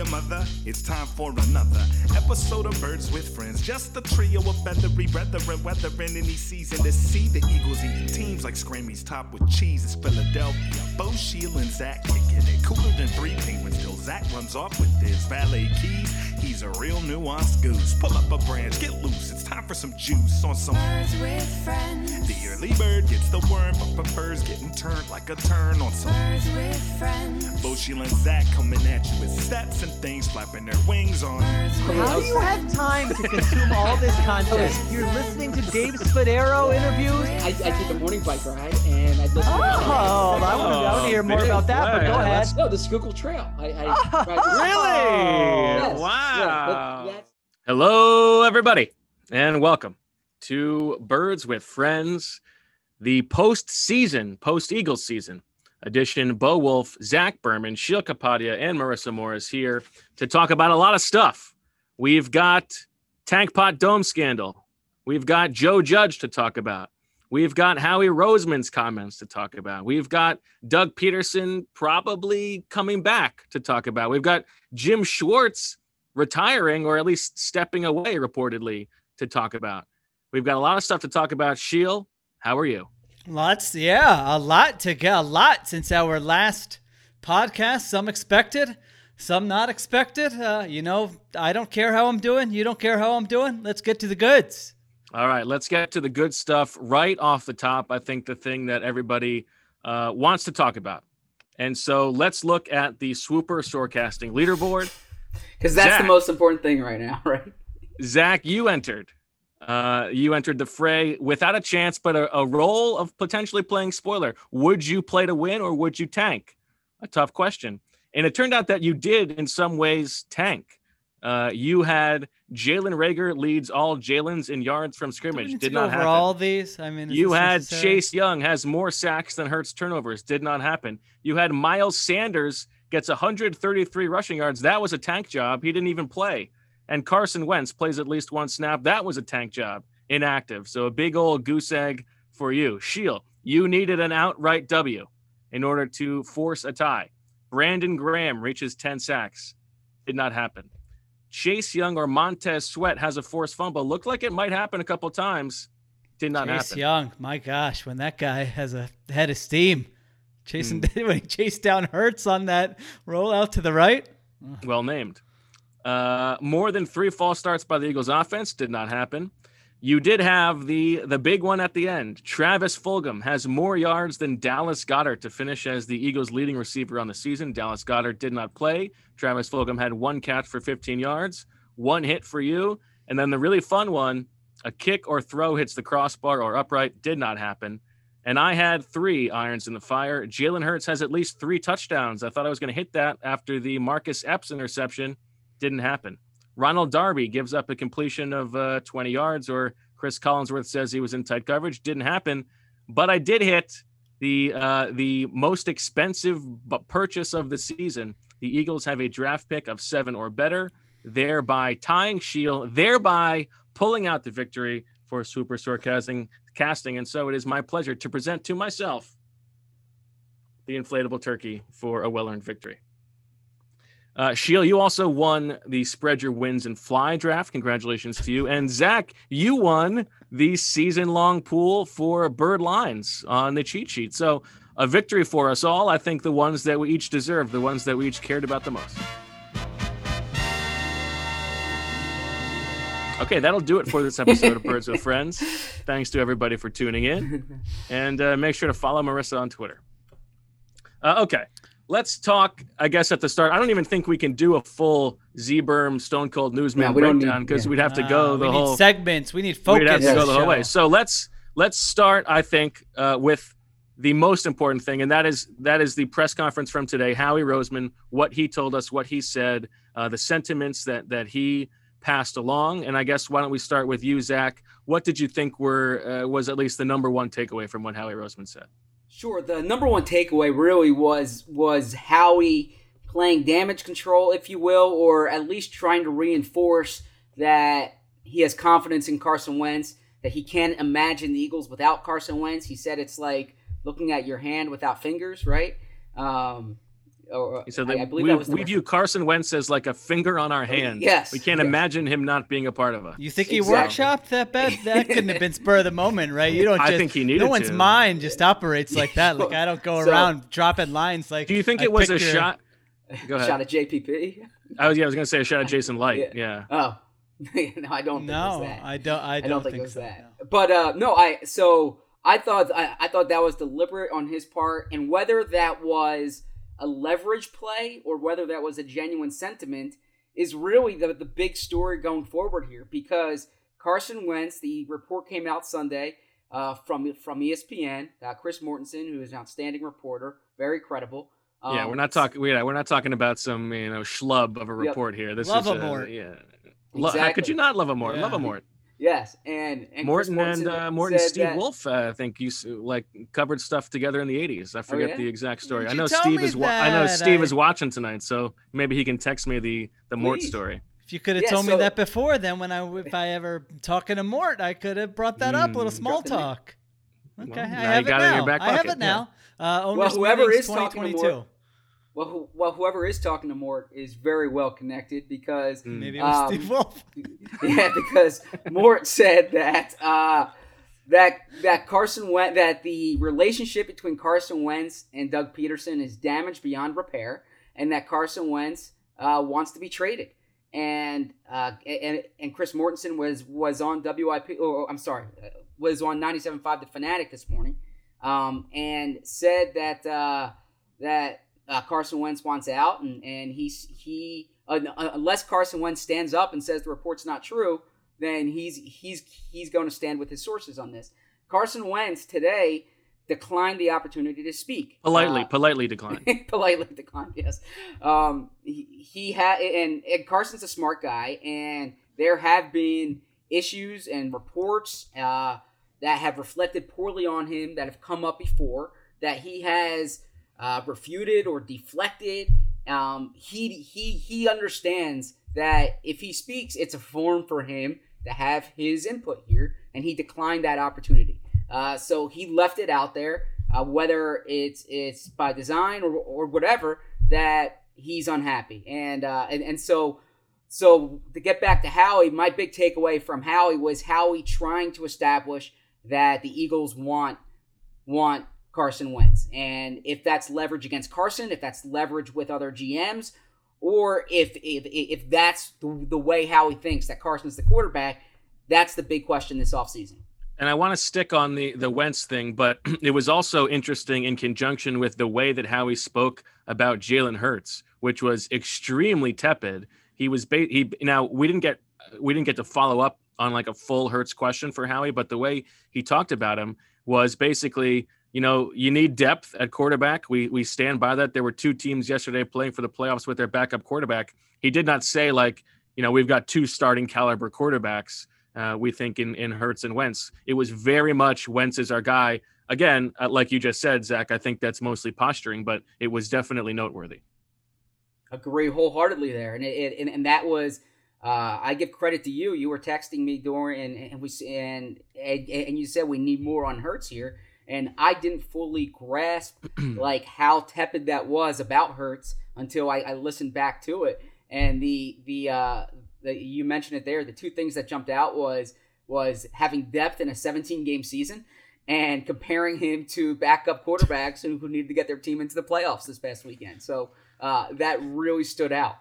your mother. It's time for another episode of Birds with Friends. Just a trio of feathery brethren weathering any season to see the Eagles eating teams like Scrammy's top with cheese. It's Philadelphia. Bo Sheil and Zach kicking it cooler than three penguins till Zach runs off with his valet keys. He's a real nuanced goose. Pull up a branch, get loose. It's time for some juice on some Birds with friends. the early bird gets the worm, but prefers getting turned like a turn on some. Birds with friends. Bo Sheil and Zach coming at you with stats and things flapping their wings on. Birds with How do you have time to consume all this content? You're listening to Dave Spadaro interviews. I, I take a morning bike ride and I listen Oh, to I want, I want to oh, hear more about that, but go flag. ahead. No, the Schuylkill Trail. I, I ride the- Oh, Yes, Wow. yeah, Hello, everybody, and welcome to Birds with Friends, the post-season, post-Eagles season edition. Bo Wulf, Zach Berman, Sheil Kapadia, and Marissa Morris here to talk about a lot of stuff. We've got Tank Pot Dome scandal. We've got Joe Judge to talk about. We've got Howie Roseman's comments to talk about. We've got Doug Pederson probably coming back to talk about. We've got Jim Schwartz retiring or at least stepping away reportedly to talk about. We've got a lot of stuff to talk about. Sheil, how are you? Lots, yeah, a lot to get, a lot since our last podcast. Some expected, some not expected. Uh, you know, I don't care how I'm doing. You don't care how I'm doing. Let's get to the goods. All right, let's get to the good stuff right off the top. I think the thing that everybody uh, wants to talk about. And so let's look at the Swooper Storecasting leaderboard. Because that's Zach. the most important thing right now, right? Zach, you entered. Uh, you entered the fray without a chance, but a, a role of potentially playing spoiler. Would you play to win or would you tank? A tough question. And it turned out that you did, in some ways, tank. Uh, you had Jalen Reagor leads all Jalen's in yards from scrimmage. Did not happen. all these. I mean, You had necessary? Chase Young has more sacks than Hurts turnovers. Did not happen. You had Miles Sanders gets 133 rushing yards. That was a tank job. He didn't even play. And Carson Wentz plays at least one snap. That was a tank job. Inactive. So a big old goose egg for you. Sheil, you needed an outright W in order to force a tie. Brandon Graham reaches 10 sacks. Did not happen. Chase Young or Montez Sweat has a forced fumble. Looked like it might happen a couple times. Did not happen. Chase happen. Young, my gosh, when that guy has a head of steam, chasing Hmm. when he chased down Hurts on that rollout to the right. Well named. Uh, more than three false starts by the Eagles offense did not happen. You did have the the big one at the end. Travis Fulgham has more yards than Dallas Goedert to finish as the Eagles' leading receiver on the season. Dallas Goedert did not play. Travis Fulgham had one catch for 15 yards, one hit for you, and then the really fun one, a kick or throw hits the crossbar or upright, did not happen. And I had three irons in the fire. Jalen Hurts has at least three touchdowns. I thought I was going to hit that after the Marcus Epps interception. Didn't happen. Ronald Darby gives up a completion of uh, 20 yards, or Chris Collinsworth says he was in tight coverage. Didn't happen. But I did hit the uh, the most expensive purchase of the season. The Eagles have a draft pick of seven or better, thereby tying Sheil, thereby pulling out the victory for Super Storecasting casting. And so it is my pleasure to present to myself the inflatable turkey for a well-earned victory. Uh, Sheil, you also won the spread your wins and fly draft. Congratulations to you. And Zach, you won the season-long pool for bird lines on the cheat sheet. So a victory for us all. I think the ones that we each deserve, the ones that we each cared about the most. Okay, that'll do it for this episode of Birds with Friends. Thanks to everybody for tuning in. And uh, make sure to follow Marissa on Twitter. Uh, okay, let's talk, I guess, at the start. I don't even think we can do a full Z Berm Stone Cold Newsman No, we don't need- breakdown because yeah. we'd have to Uh, go we the need whole segments. We need focus. We'd have to Yeah, go the whole way. So let's let's start. I think uh, with the most important thing, and that is that is the press conference from today. Howie Roseman, what he told us, what he said, uh, the sentiments that that he passed along. And I guess why don't we start with you, Zach? What did you think were uh, was at least the number one takeaway from what Howie Roseman said? Sure. The number one takeaway really was was Howie playing damage control, if you will, or at least trying to reinforce that he has confidence in Carson Wentz, that he can't imagine the Eagles without Carson Wentz. He said it's like looking at your hand without fingers, right? Um, or He said I, that I believe we, that was we view Carson Wentz as like a finger on our hand. yes, We can't yes. imagine him not being a part of us. You think he Exactly. workshopped that bet? That couldn't have been spur of the moment, right? You don't I just. think he needed. No one's to. mind just operates like that. Like I don't go So- around dropping lines like. Do you think I it was a shot? Go ahead. shot at JPP. I was yeah, I was gonna say a shot at Jason Light. Yeah. Yeah. Oh, no, I don't. think it was No, that. I don't. I I don't, don't think, it was so, that. no. But uh, no, I so I thought I, I thought that was deliberate on his part, and whether that was a leverage play or whether that was a genuine sentiment is really the the big story going forward here because Carson Wentz, the report came out Sunday uh, from from ESPN, uh, Chris Mortensen, who is an outstanding reporter, very credible. Um, yeah, we're not talking. Yeah, we're not talking about some you know schlub of a report here. This Love is a a, Mort. yeah. Lo- How could you not love a Mort? Yeah. Love a Mort. Yes, and and Chris Morton and uh, Morton said Steve that- Wolf, uh, I think, used to, like covered stuff together in the '80s. I forget Oh, yeah? the exact story. Did I know Steve is. Wa- I know? Steve I- is watching tonight, so maybe he can text me the the Mort Please. story. If you could have Yeah, told me that before, then when I if I ever talking to Mort, I could have brought that up. A little Mm. small Dropped the name. talk. Okay, Well, I now you have it got in now. your back I have it now. Uh, owners Well, whoever is talking to 2022. Mort- Well, who, well, whoever is talking to Mort is very well connected because Mm. Maybe it was Um, Steve Wolf. yeah, because Mort said that uh, that that Carson went that the relationship between Carson Wentz and Doug Pederson is damaged beyond repair, and that Carson Wentz uh, wants to be traded. And uh, and and Chris Mortensen was was on WIP. Oh, I'm sorry, uh, was on 97.5 The Fanatic this morning, um, and said that uh, that uh, Carson Wentz wants out, and and he's he uh, unless Carson Wentz stands up and says the report's not true, then he's he's he's going to stand with his sources on this. Carson Wentz today declined the opportunity to speak Politely, Uh, politely decline. politely declined. Yes, um, he, he had, and, and Carson's a smart guy, and there have been issues and reports uh, that have reflected poorly on him that have come up before that he has uh, refuted or deflected. Um, he he he understands that if he speaks, it's a form for him to have his input here, and he declined that opportunity. Uh, so he left it out there, uh, whether it's it's by design or, or whatever, that he's unhappy, and uh, and and so so to get back to Howie, my big takeaway from Howie was Howie trying to establish that the Eagles want want Carson Wentz, and if that's leverage against Carson, if that's leverage with other GMs, or if if, if that's the, the way Howie thinks that Carson's the quarterback, that's the big question this offseason. And I want to stick on the the Wentz thing, but it was also interesting in conjunction with the way that Howie spoke about Jalen Hurts, which was extremely tepid. He was ba- he now we didn't get we didn't get to follow up on like a full Hurts question for Howie, but the way he talked about him was basically, you know, you need depth at quarterback. We we stand by that. There were two teams yesterday playing for the playoffs with their backup quarterback. He did not say like, you know, we've got two starting caliber quarterbacks uh, we think in in Hurts and Wentz. It was very much Wentz is our guy. Again, uh, like you just said, Zach, I think that's mostly posturing, but it was definitely noteworthy. Agree wholeheartedly there, and it, and, and that was. Uh, I give credit to you. You were texting me during, and, and we and, and and you said we need more on Hurts here, and I didn't fully grasp like how tepid that was about Hurts until I, I listened back to it. And the the uh, the you mentioned it there. The two things that jumped out was was having depth in a 17 game season and comparing him to backup quarterbacks who, who needed to get their team into the playoffs this past weekend. So uh, that really stood out.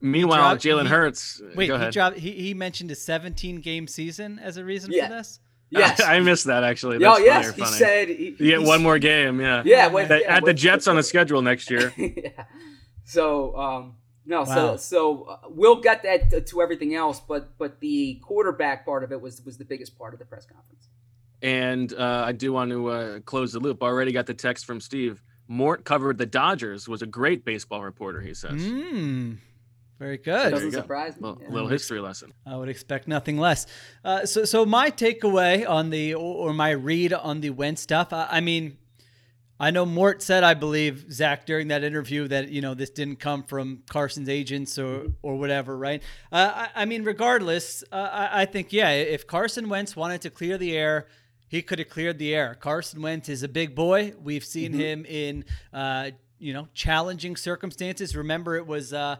Meanwhile, dropped- Jalen Hurts. Wait, go he dropped. He, he mentioned a 17 game season as a reason Yeah. for this. Yes. I missed that actually. Oh That's yes, funny, he funny. said he, You get one more game, yeah. Yeah, when, That- yeah, Add the Jets on the schedule next year. yeah. So um, no, Wow. so so uh, we'll get that to, to everything else, but but the quarterback part of it was was the biggest part of the press conference. And uh, I do want to uh, close the loop. Already got the text from Steve. Mort covered the Dodgers. Was a great baseball reporter. He says. Mm, very good. There Doesn't you go. surprise me. Well, yeah. little history lesson. I would expect nothing less. Uh, so, so my takeaway on the or, or my read on the Wentz stuff. I, I mean, I know Mort said, I believe Zach during that interview that you know this didn't come from Carson's agents or or whatever, right? Uh, I, I mean, regardless, uh, I, I think yeah, if Carson Wentz wanted to clear the air. He could have cleared the air. Carson Wentz is a big boy. We've seen him in uh, you know, challenging circumstances. Remember, it was uh,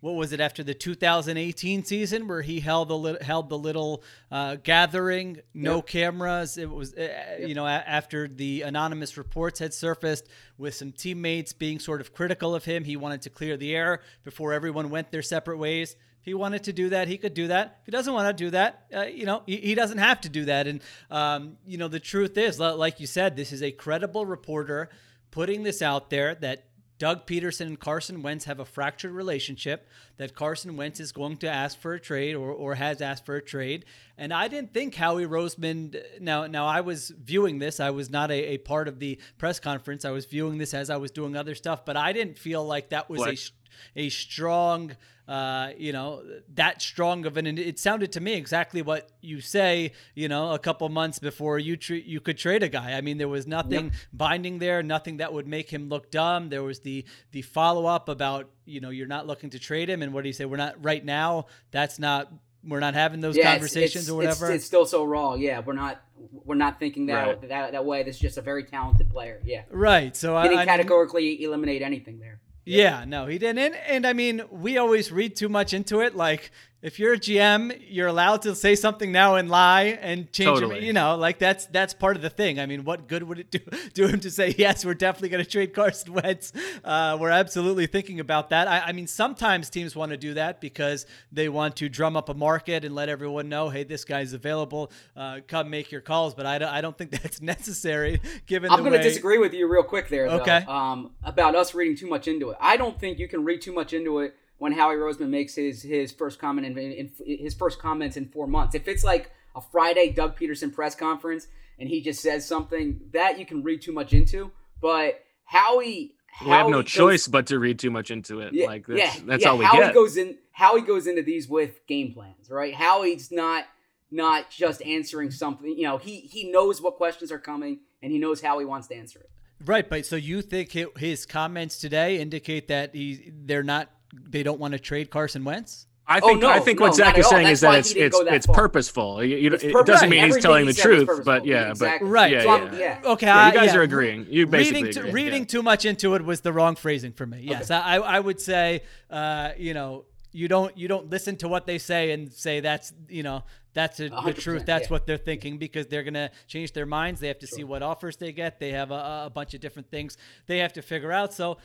what was it after the 2018 season where he held the li- held the little uh, gathering, no Yep. cameras. It was uh, you know a- after the anonymous reports had surfaced with some teammates being sort of critical of him. He wanted to clear the air before everyone went their separate ways. If he wanted to do that, he could do that. If he doesn't want to do that, uh, you know, he, he doesn't have to do that. And um, you know, the truth is, like you said, this is a credible reporter putting this out there that Doug Pederson and Carson Wentz have a fractured relationship, that Carson Wentz is going to ask for a trade or, or has asked for a trade. And I didn't think Howie Roseman now now I was viewing this, I was not a, a part of the press conference. I was viewing this as I was doing other stuff, but I didn't feel like that was a a strong uh, you know that strong of an and it sounded to me exactly what you say you know a couple months before you tr- you could trade a guy i mean there was nothing binding there nothing that would make him look dumb there was the the follow-up about you know you're not looking to trade him and what do you say we're not right now that's not we're not having those Yeah, conversations it's, or whatever It's, still so raw. Yeah, we're not we're not thinking that Right. that, that way. This is just a very talented player. Yeah, right so I, didn't I categorically eliminate anything there. Yeah, no, he didn't. And, and I mean, we always read too much into it. Like, if you're a GM, you're allowed to say something now and lie and change Totally. it. You know, like that's that's part of the thing. I mean, what good would it do do him to say yes? We're definitely going to trade Carson Wentz. Uh, we're absolutely thinking about that. I, I mean, sometimes teams want to do that because they want to drum up a market and let everyone know, hey, this guy's available. Uh, come make your calls. But I don't, I don't think that's necessary given. The I'm going to way- disagree with you real quick there, though, Okay. um, about us reading too much into it. I don't think you can read too much into it when Howie Roseman makes his his first comment in, in, in his first comments in four months. If it's like a Friday Doug Pederson press conference and he just says something that you can read too much into, but Howie. We have no goes- choice but to read too much into it. Yeah, like that's, yeah, that's yeah. all we Howie get. goes in. Howie goes into these with game plans, right? Howie's not not just answering something. You know, he he knows what questions are coming and he knows how he wants to answer it. Right, but so you think his comments today indicate that he they're not they don't want to trade Carson Wentz? I Oh, think no, I think no, what Zach is saying That's is that it's it's that it's purposeful. You- you- It's it doesn't mean he's telling he the truth, but yeah, Exactly. Right. but So yeah, I'm- yeah. yeah. Okay, Yeah, you guys yeah. are agreeing. You basically reading too, agree. reading yeah. too much into it was the wrong phrasing for me. Yes, I I would say uh, you know you don't you don't listen to what they say and say that's you know that's a, the truth. That's yeah. what they're thinking because they're gonna change their minds. They have to see what offers they get. They have a, a bunch of different things they have to figure out. So.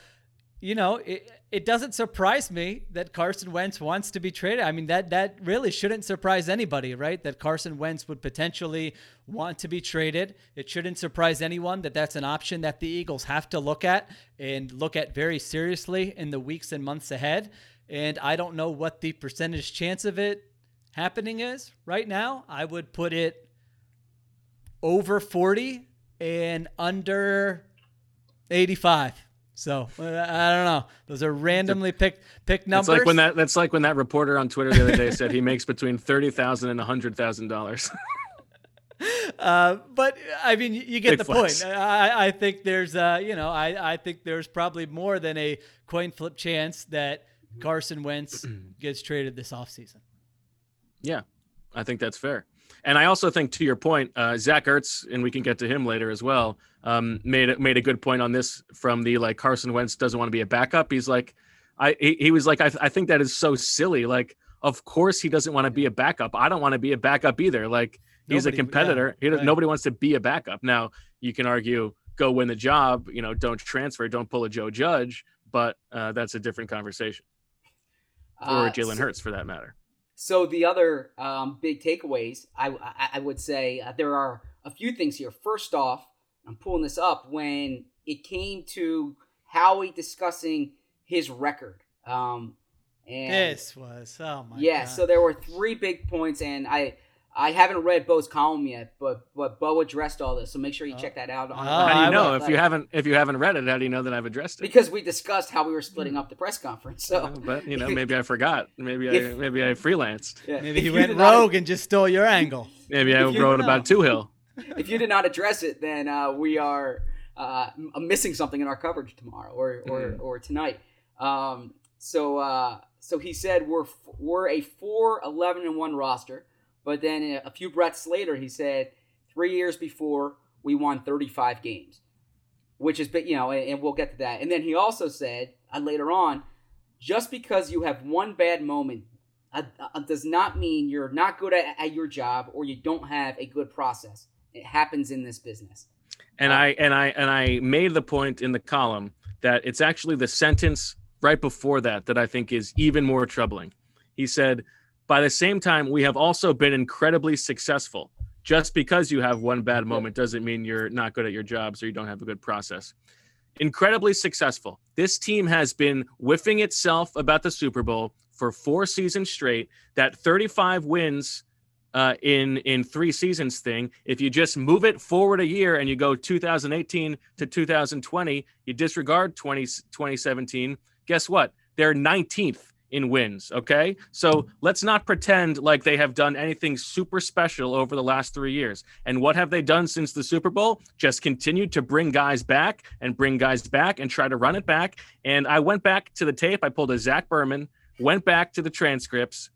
You know, it, it doesn't surprise me that Carson Wentz wants to be traded. I mean, that that really shouldn't surprise anybody, right? That Carson Wentz would potentially want to be traded. It shouldn't surprise anyone that that's an option that the Eagles have to look at and look at very seriously in the weeks and months ahead. And I don't know what the percentage chance of it happening is right now. I would put it over 40 and under 85. So I don't know. Those are randomly picked picked numbers. It's like when that that's like when that reporter on Twitter the other day said he makes between thirty thousand and a hundred thousand dollars. Uh, but I mean, you- you get Big the flex. point. I, I think there's, uh, you know, I, I think there's probably more than a coin flip chance that Carson Wentz gets traded this offseason. Yeah, I think that's fair. And I also think, to your point, uh, Zach Ertz, and we can get to him later as well, um, made a- made a good point on this from the like Carson Wentz doesn't want to be a backup. He's like, I he, he was like, I, I think that is so silly. Like, of course he doesn't want to be a backup. I don't want to be a backup either. Like, he's Nobody- a competitor. yeah, he, right. Nobody wants to be a backup. Now you can argue, go win the job. You know, don't transfer, don't pull a Joe Judge. But uh, that's a different conversation, or Uh, Jalen so- Hurts for that matter. So the other um, big takeaways, I, I, I would say uh, there are a few things here. First off, I'm pulling this up when it came to Howie discussing his record. Um, and This was, oh my yeah, God. so there were three big points, and I I haven't read Bo's column yet, but but Bo addressed all this, so make sure you check that out. On Oh, How do you know will- if you haven't if you haven't read it? How do you know that I've addressed it? because we discussed how we were splitting up the press conference. So Uh, but you know, maybe I forgot. Maybe I maybe I freelanced. yeah, Maybe if he you went did not- rogue and just stole your angle. Maybe I If you wrote know. about Two Hill. if you did not address it, then uh, we are uh, missing something in our coverage tomorrow or or, Mhm. or tonight. Um, so uh, so he said we're we're a four eleven and 1 roster, but then a few breaths later he said 3 years before we won 35 games. which is, you know, and, and we'll get to that. And then he also said uh, later on, just because you have one bad moment uh, uh, does not mean you're not good at, at your job or you don't have a good process. It happens in this business. And I and I and I made the point in the column that it's actually the sentence right before that that I think is even more troubling. He said, "By the same time, we have also been incredibly successful. Just because you have one bad moment doesn't mean you're not good at your jobs or you don't have a good process." Incredibly successful. This team has been whiffing itself about the Super Bowl for four seasons straight. That 35 wins uh, in in three seasons thing. If you just move it forward a year and you go 2018 to 2020, you disregard 20, 2017. Guess what? They're 19th in wins. Okay, so let's not pretend like they have done anything super special over the last three years. And what have they done since the Super Bowl? Just continued to bring guys back and bring guys back and try to run it back. And I went back to the tape. I pulled a Zach Berman. Went back to the transcripts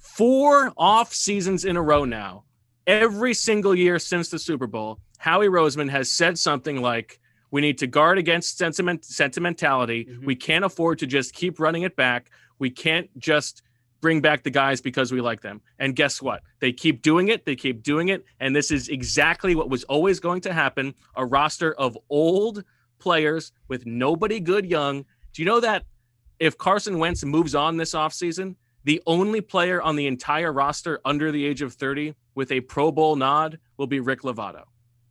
four off seasons in a row now, every single year since the Super Bowl, Howie Roseman has said something like, we need to guard against sentiment sentimentality. Mm-hmm. We can't afford to just keep running it back. We can't just bring back the guys because we like them. And guess what? They keep doing it. They keep doing it. And this is exactly what was always going to happen a roster of old players with nobody good young. Do you know that if Carson Wentz moves on this offseason, the only player on the entire roster under the age of 30 with a Pro Bowl nod will be Rick Lovato.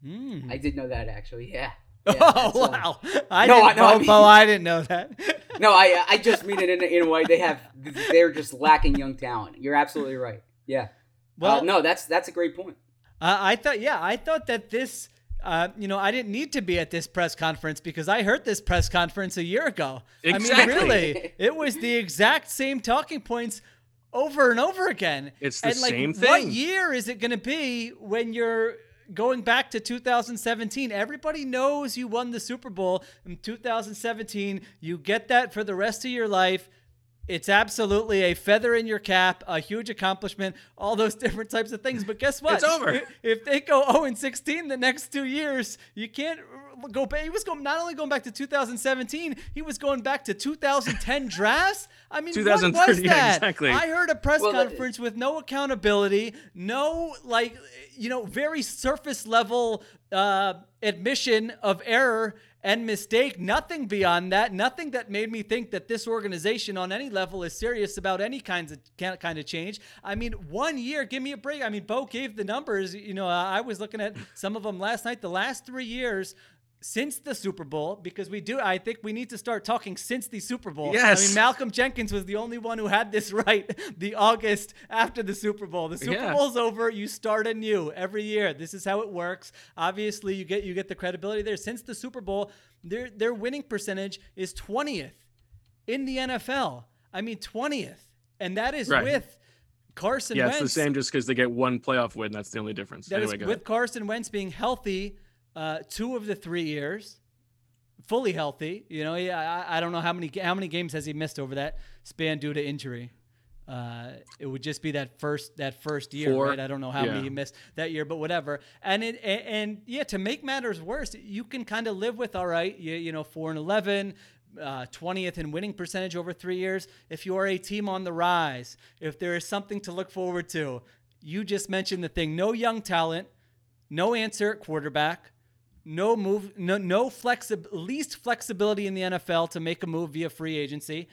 Mm. I did know that actually. Yeah. Yeah oh wow! I no, didn't, I, no, I mean, I didn't know that. no, I I just mean it in, in a way they have they're just lacking young talent. You're absolutely right. Yeah. Well, uh, no, that's that's a great point. Uh, I thought, yeah, I thought that this uh, you know, I didn't need to be at this press conference because I heard this press conference a year ago. Exactly. I mean, really, it was the exact same talking points over and over again. It's the and, like, same thing. What year is it going to be when you're going back to 2017? Everybody knows you won the Super Bowl in 2017. You get that for the rest of your life. It's absolutely a feather in your cap, a huge accomplishment, all those different types of things. But guess what? It's over. If they go 0 and 16 the next two years, you can't go back. He was going not only going back to 2017, he was going back to 2010 drafts. I mean, what was that? Yeah, exactly. I heard a press well, conference with no accountability, no like you know, very surface level uh, admission of error and mistake. Nothing beyond that. Nothing that made me think that this organization on any level is serious about any kinds of kind of change. I mean, one year, give me a break. I mean, Bo gave the numbers. You know, I was looking at some of them last night. The last three years, since the Super Bowl because we do. I think we need to start talking since the Super Bowl. Yes. I mean, Malcolm Jenkins was the only one who had this right. The August after the Super Bowl. The Super yeah. Bowl's over. You start anew every year. This is how it works. Obviously, you get you get the credibility there. Since the Super Bowl, their their winning percentage is twentieth in the NFL. I mean, twentieth, and that is right. with. Carson yeah, Wentz. it's the same just because they get one playoff win. That's the only difference. That anyway, is with Carson Wentz being healthy uh, two of the three years, fully healthy. You know, yeah, I, I, don't know how many how many games has he missed over that span due to injury. Uh, it would just be that first that first year, Four. right? I don't know how yeah. many he missed that year, but whatever. And it and, and yeah, to make matters worse, you can kind of live with all right. You, you know, four and eleven. Uh, 20th in winning percentage over three years. If you are a team on the rise, if there is something to look forward to, you just mentioned the thing no young talent, no answer at quarterback, no move, no no flexi- least flexibility in the NFL to make a move via free agency.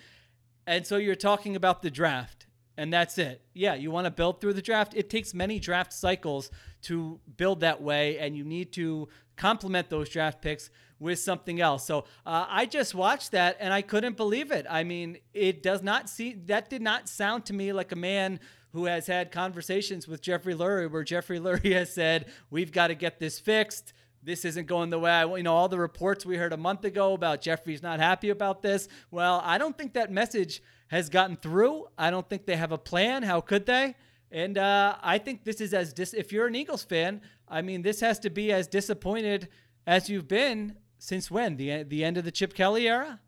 And so you're talking about the draft, and that's it. Yeah, you want to build through the draft. It takes many draft cycles to build that way, and you need to complement those draft picks with something else. So uh, I just watched that, and I couldn't believe it. I mean, it does not see that did not sound to me like a man who has had conversations with Jeffrey Lurie, where Jeffrey Lurie has said, "We've got to get this fixed." This isn't going the way I, want. you know, all the reports we heard a month ago about Jeffrey's not happy about this. Well, I don't think that message has gotten through. I don't think they have a plan. How could they? And uh, I think this is as dis- if you're an Eagles fan, I mean, this has to be as disappointed as you've been since when the the end of the Chip Kelly era.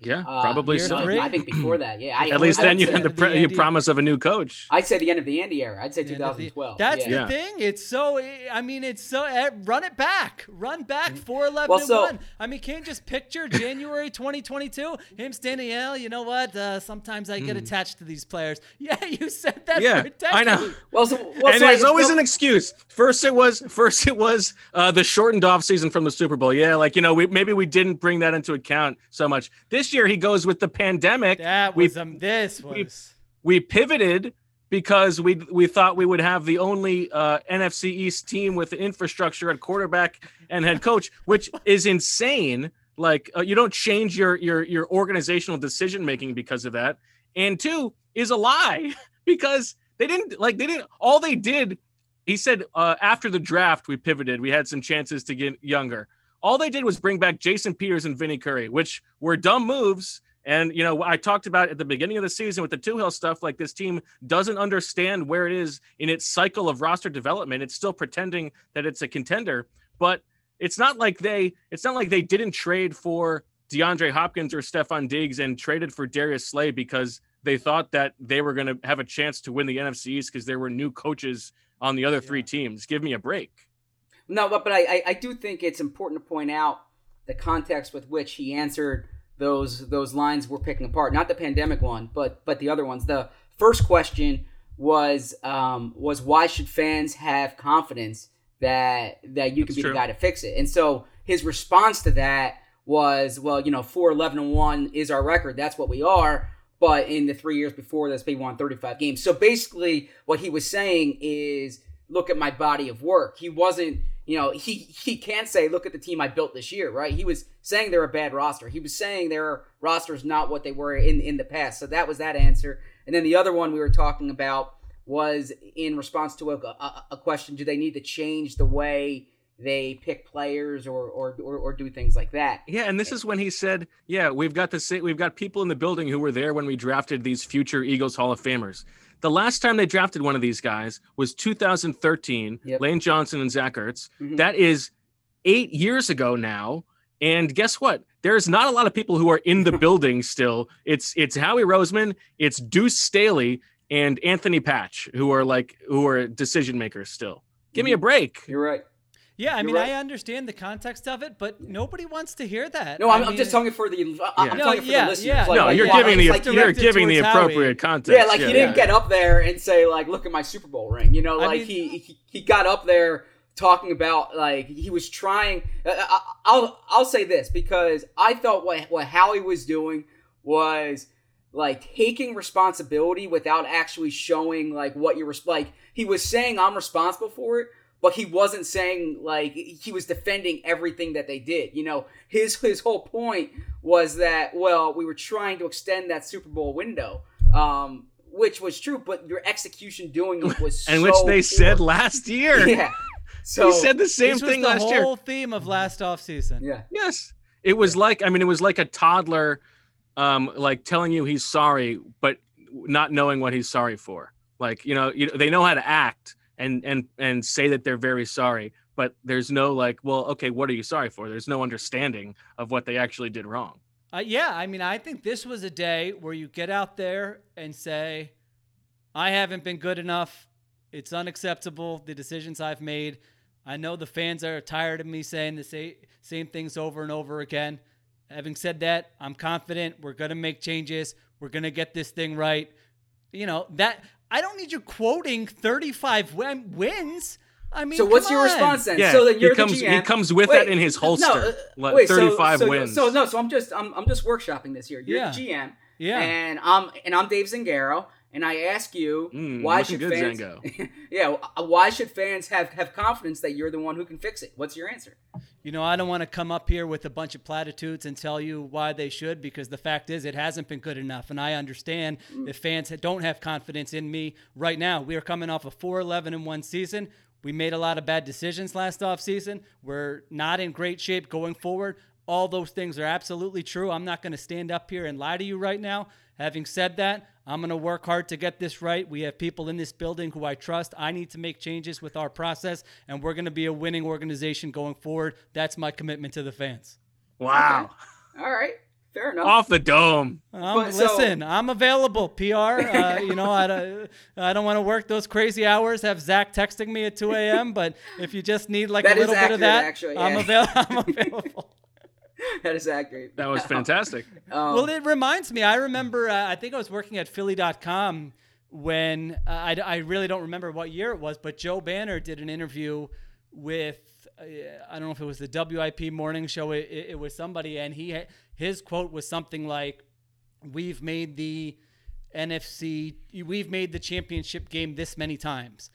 Yeah, Uh, probably year so. three? I think before that, yeah. I, At least I then would you had the, the pre- you promise of a new coach. I'd say the end of the Andy era. I'd say The end of the- 2012. That's yeah. the thing. It's so. I mean, it's so. eh, Run it back. Run back. Four eleven Well, so- one. I mean, can't just picture January 2022. Him standing. Yeah, you know what? Uh, sometimes I get attached to these players. Yeah, you said that. Yeah, for. I know. Well, so, well, and so there's I- always no- an excuse. First it was first it was uh, the shortened off season from the Super Bowl. Yeah, like you know, we maybe we didn't bring that into account so much. This year he goes with the pandemic. That we um. This was. we pivoted because we we thought we would have the only uh, NFC East team with infrastructure at quarterback and head coach, which is insane. Like uh, you don't change your your your organizational decision making because of that. And two is a lie because they didn't like they didn't all they did. He said uh, after the draft we pivoted. We had some chances to get younger. All they did was bring back Jason Peters and Vinny Curry, which were dumb moves. And you know, I talked about at the beginning of the season with the two hill stuff. Like this team doesn't understand where it is in its cycle of roster development. It's still pretending that it's a contender, but it's not like they. It's not like they didn't trade for DeAndre Hopkins or Stefon Diggs and traded for Darius Slay because they thought that they were going to have a chance to win the NFC East because there were new coaches on the other three teams. Give me a break. No, but, but I, I, I do think it's important to point out the context with which he answered those those lines we're picking apart. Not the pandemic one, but but the other ones. The first question was um, was why should fans have confidence that that you can be true. the guy to fix it? And so his response to that was, well, you know, four eleven and one is our record. That's what we are. But in the three years before this, they won 35 games. So basically, what he was saying is, look at my body of work. He wasn't, you know, he he can't say, look at the team I built this year, right? He was saying they're a bad roster. He was saying their roster's not what they were in in the past. So that was that answer. And then the other one we were talking about was in response to a, a, a question: Do they need to change the way they pick players or or, or or do things like that? Yeah, and this is when he said, "Yeah, we've got the we've got people in the building who were there when we drafted these future Eagles Hall of Famers." The last time they drafted one of these guys was 2013, Yep. Lane Johnson and Zach Ertz. Mhm. That is eight years ago now. And guess what? There's not a lot of people who are in the building still. It's it's Howie Roseman, it's Duce Staley, and Anthony Patch, who are like who are decision makers still. Give me a break. You're right. Yeah, I You're mean, right. I understand the context of it, but nobody wants to hear that. No, I'm, I I'm just talking for the. I'm Yeah. No, for yeah, the listeners. yeah. Like, no, like, you're why- giving the like, you're giving the towards Howie. appropriate context. Yeah, like he didn't get up there and say like, "Look at my Super Bowl ring." You know, I like mean- he, he he got up there talking about like he was trying. Uh, I, I'll I'll say this because I thought what what Howie was doing was like taking responsibility without actually showing like what you're like. He was saying I'm responsible for it. But he wasn't saying like he was defending everything that they did. You know, his his whole point was that well, we were trying to extend that Super Bowl window, um, which was true. But your execution doing it was and so which they poor. said last year. yeah. So he said the same this was thing the last year. whole theme of last offseason. yeah. Yes. It was like I mean it was like a toddler um like telling you he's sorry but not knowing what he's sorry for. Like, you know, you they know how to act and and and say that they're very sorry, but there's no like, well, okay, what are you sorry for? There's no understanding of what they actually did wrong. Uh, yeah, I mean, I think this was a day where you get out there and say, I haven't been good enough. It's unacceptable, the decisions I've made. I know the fans are tired of me saying the same, same things over and over again. Having said that, I'm confident we're going to make changes. We're going to get this thing right. You know, that I don't need you quoting 35 win- wins. I mean, So what's your on. response then? Yeah, so then he you're comes the he GM. comes with Wait, that in his holster. No, uh, wait, 35 so, wins. So no, so I'm just I'm, I'm just workshopping this here. You're Yeah. the GM. Yeah. And I'm and I'm Dave Zangaro, and I ask you Mm, why should good, fans? Zango. yeah, why should fans have have confidence that you're the one who can fix it? What's your answer? You know, I don't want to come up here with a bunch of platitudes and tell you why they should because the fact is it hasn't been good enough. And I understand if fans don't have confidence in me right now. We are coming off a 4 11 and 1 season. We made a lot of bad decisions last offseason. We're not in great shape going forward. All those things are absolutely true. I'm not going to stand up here and lie to you right now. Having said that, I'm going to work hard to get this right. We have people in this building who I trust. I need to make changes with our process, and we're going to be a winning organization going forward. That's my commitment to the fans. wow. All right, fair enough. Off the dome. Um, But so- listen, I'm available. PR. Uh, you know, I don't, I don't want to work those crazy hours. Have Zach texting me at 2 a.m. But if you just need like That a is little bit of that, actually, I'm, yeah. avail- I'm available. that is accurate. That was fantastic. Um, well, it reminds me. I remember. Uh, I think I was working at Philly.com when uh, I, I really don't remember what year it was, but Joe Banner did an interview with uh, I don't know if it was the WIP morning show. It, it, it was somebody, and he his quote was something like, "We've made the NFC, we've made the championship game this many times."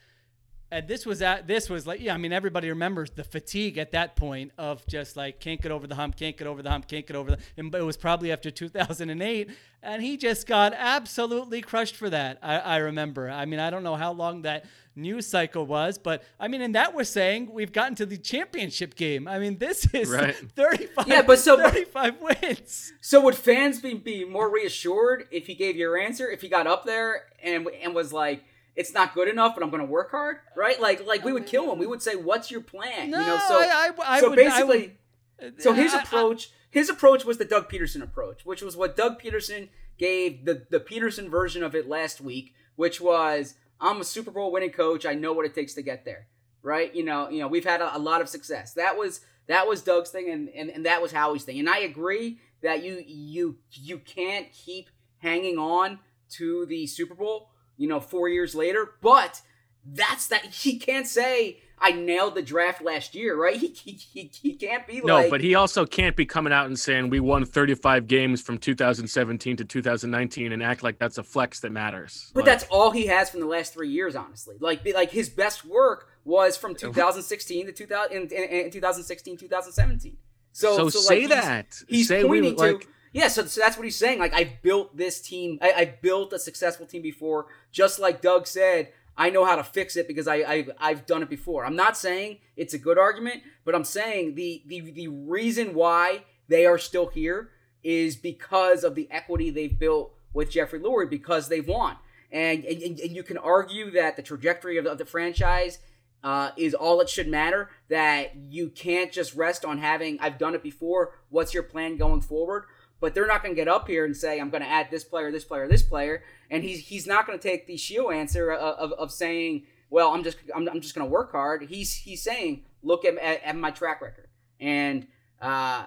And this was at this was like yeah I mean everybody remembers the fatigue at that point of just like can't get over the hump can't get over the hump can't get over the and it was probably after 2008 and he just got absolutely crushed for that I, I remember. I mean I don't know how long that news cycle was but I mean and that was saying we've gotten to the championship game. I mean this is Right. 35 Yeah, but so- 35 wins. So would fans be, be more reassured if he gave your answer, if he got up there and and was like, "It's not good enough, but I'm going to work hard," right? Like like we would kill him. We would say, "What's your plan?" no you know, so I, I, I so would, basically, would- so his approach his approach was the Doug Pederson approach, which was what Doug Pederson gave the the Pederson version of it last week, which was I'm a Super Bowl winning coach. I know what it takes to get there. Right? You know, you know, we've had a, a lot of success. That was that was Doug's thing and, and, and that was Howie's thing. And I agree that you you you can't keep hanging on to the Super Bowl, you know, four years later, but that's that he can't say I nailed the draft last year, right? He he, he, he can't be like No, like but he also can't be coming out and saying we won 35 games from 2017 to 2019 and act like that's a flex that matters. But Like, that's all he has from the last three years, honestly. Like, like his best work was from 2016 to 2000 in, in, in 2016, 2017. So, So like, say he's- that. He's Say we, pointing like- to yeah. So, so that's what he's saying. Like, I've built this team. I, I built a successful team before. Just like Doug said, I know how to fix it because I, I I've done it before. I'm not saying it's a good argument, but I'm saying the the the reason why they are still here is because of the equity they've built with Jeffrey Lurie because they've won. And, and, and you can argue that the trajectory of the, of the franchise uh, is all that should matter. That you can't just rest on having, I've done it before, what's your plan going forward? But they're not going to get up here and say, I'm going to add this player, this player, this player. And he's, he's not going to take the Sheil answer of, of, of saying, well, I'm just I'm, I'm just going to work hard. He's he's saying, look at, at, at my track record. And uh,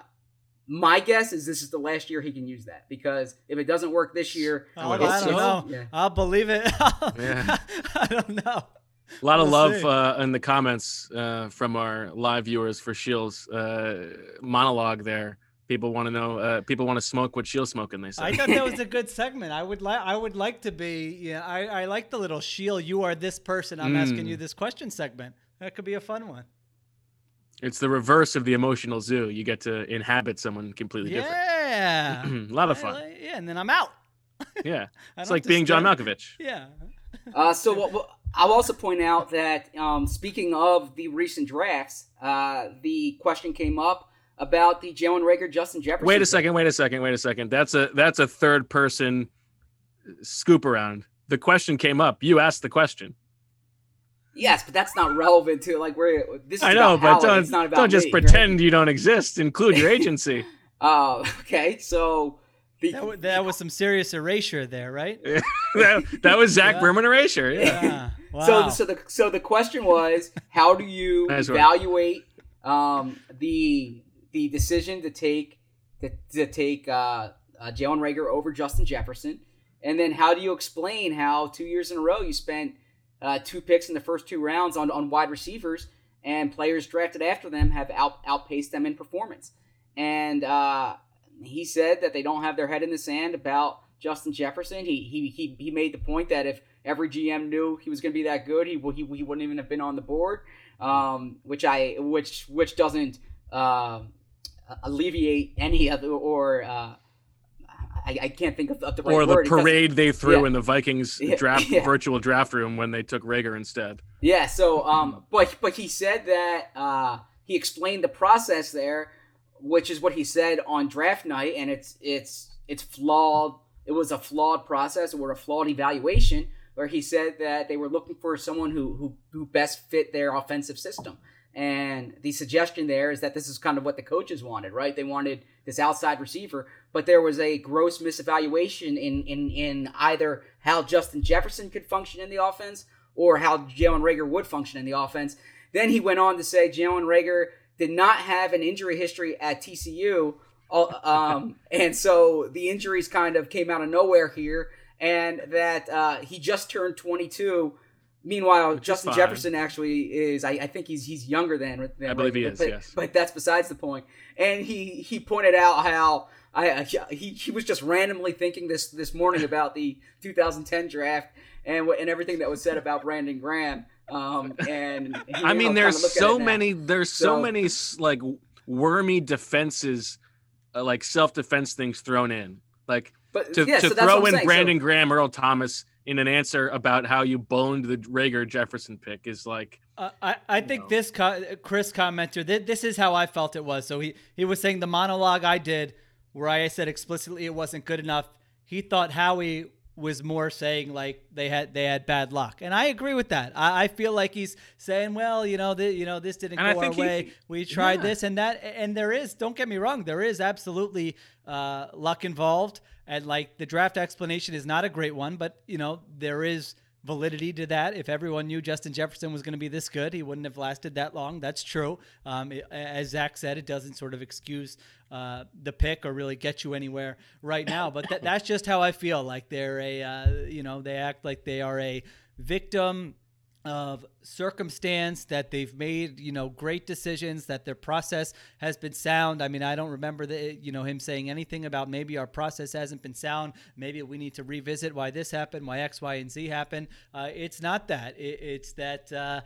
my guess is this is the last year he can use that because if it doesn't work this year, Oh, would I don't know. Yeah. I'll believe it. Yeah. I don't know. A lot of We'll love uh, in the comments uh, from our live viewers for Sheil's uh, monologue there. People want to know. Uh, people want to smoke what Sheil's smoking. They say. I thought that was a good segment. I would like. I would like to be. Yeah, I, I like the little Sheil. You are this person. I'm asking Mm. you this question segment. That could be a fun one. it's the reverse of the emotional zoo. You get to inhabit someone completely Yeah. different. Yeah, a lot of I fun. like- yeah, and then I'm out. Yeah, it's like have to being John Malkovich. Yeah. Uh, so what, what- I'll also point out that um, speaking of the recent drafts, uh, the question came up about the Jalen Reagor, Justin Jefferson. Wait a second. Wait a second. Wait a second. That's a that's a third person scoop around. The question came up. You asked the question. Yes, but that's not relevant to like where this is I know, about but Howard, don't not about don't just me, right? pretend you don't exist. Include your agency. Uh, okay, so the, That, wa- that was some serious erasure there, right? that, that was Zach Yeah. Berman erasure. Yeah. Yeah. Wow. So, so the so the question was, how do you Nice evaluate um, the the decision to take to, to take uh, uh, Jalen Reagor over Justin Jefferson, and then how do you explain how two years in a row you spent uh, two picks in the first two rounds on, on wide receivers, and players drafted after them have out, outpaced them in performance, and uh, he said that they don't have their head in the sand about Justin Jefferson. He he he, he made the point that if every GM knew he was going to be that good, he, he he wouldn't even have been on the board. Um, which I which which doesn't uh, alleviate any of the or uh, I, I can't think of, of the right or the word. Parade they threw Yeah. in the Vikings draft yeah. virtual draft room when they took Reagor instead. Yeah. So, um, but but he said that uh, he explained the process there, which is what he said on draft night, and it's it's it's flawed. It was a flawed process or a flawed evaluation, where he said that they were looking for someone who who who best fit their offensive system. And the suggestion there is that this is kind of what the coaches wanted, right? They wanted this outside receiver, but there was a gross misevaluation in in in either how Justin Jefferson could function in the offense or how Jalen Reagor would function in the offense. Then he went on to say Jalen Reagor did not have an injury history at TCU, um, and so the injuries kind of came out of nowhere here, and that uh, he just turned 22 Meanwhile, Which Justin. Jefferson actually is. I, I think he's he's younger than. than I believe he is, But, yes. but that's besides the point. And he he pointed out how I he he was just randomly thinking this this morning about the 2010 draft and what- and everything that was said about Brandon Graham. Um, and he, I mean, know, there's kinda look at so many. There's so, So- many like wormy defenses, uh, like self defense things thrown in. Like But to, yeah, to so throw in saying. So- Brandon Graham, Earl Thomas in an answer about how you boned the Reagor Jefferson pick is like Uh, I, I think know. this co- Chris commenter th- this is how I felt it was. So he he was saying the monologue I did, where I said explicitly it wasn't good enough. He thought Howie was more saying like they had they had bad luck, and I agree with that. I, I feel like he's saying, well, you know, you know, this didn't And go our he- way. we tried yeah. this and that, and there is. Don't get me wrong, there is absolutely uh, luck involved, and like the draft explanation is not a great one, but you know there is validity to that. If everyone knew Justin Jefferson was going to be this good, he wouldn't have lasted that long. That's true. Um, it- as Zach said, it doesn't sort of excuse uh, the pick or really get you anywhere right now. But that, that's just how I feel. Like they're a, uh, you know, they act like they are a victim of circumstance that they've made you know great decisions that their process has been sound. I mean i don't remember the you know him saying anything about maybe our process hasn't been sound. Maybe we need to revisit why this happened why x y and z happened. Uh, it's not that. It, it's that uh,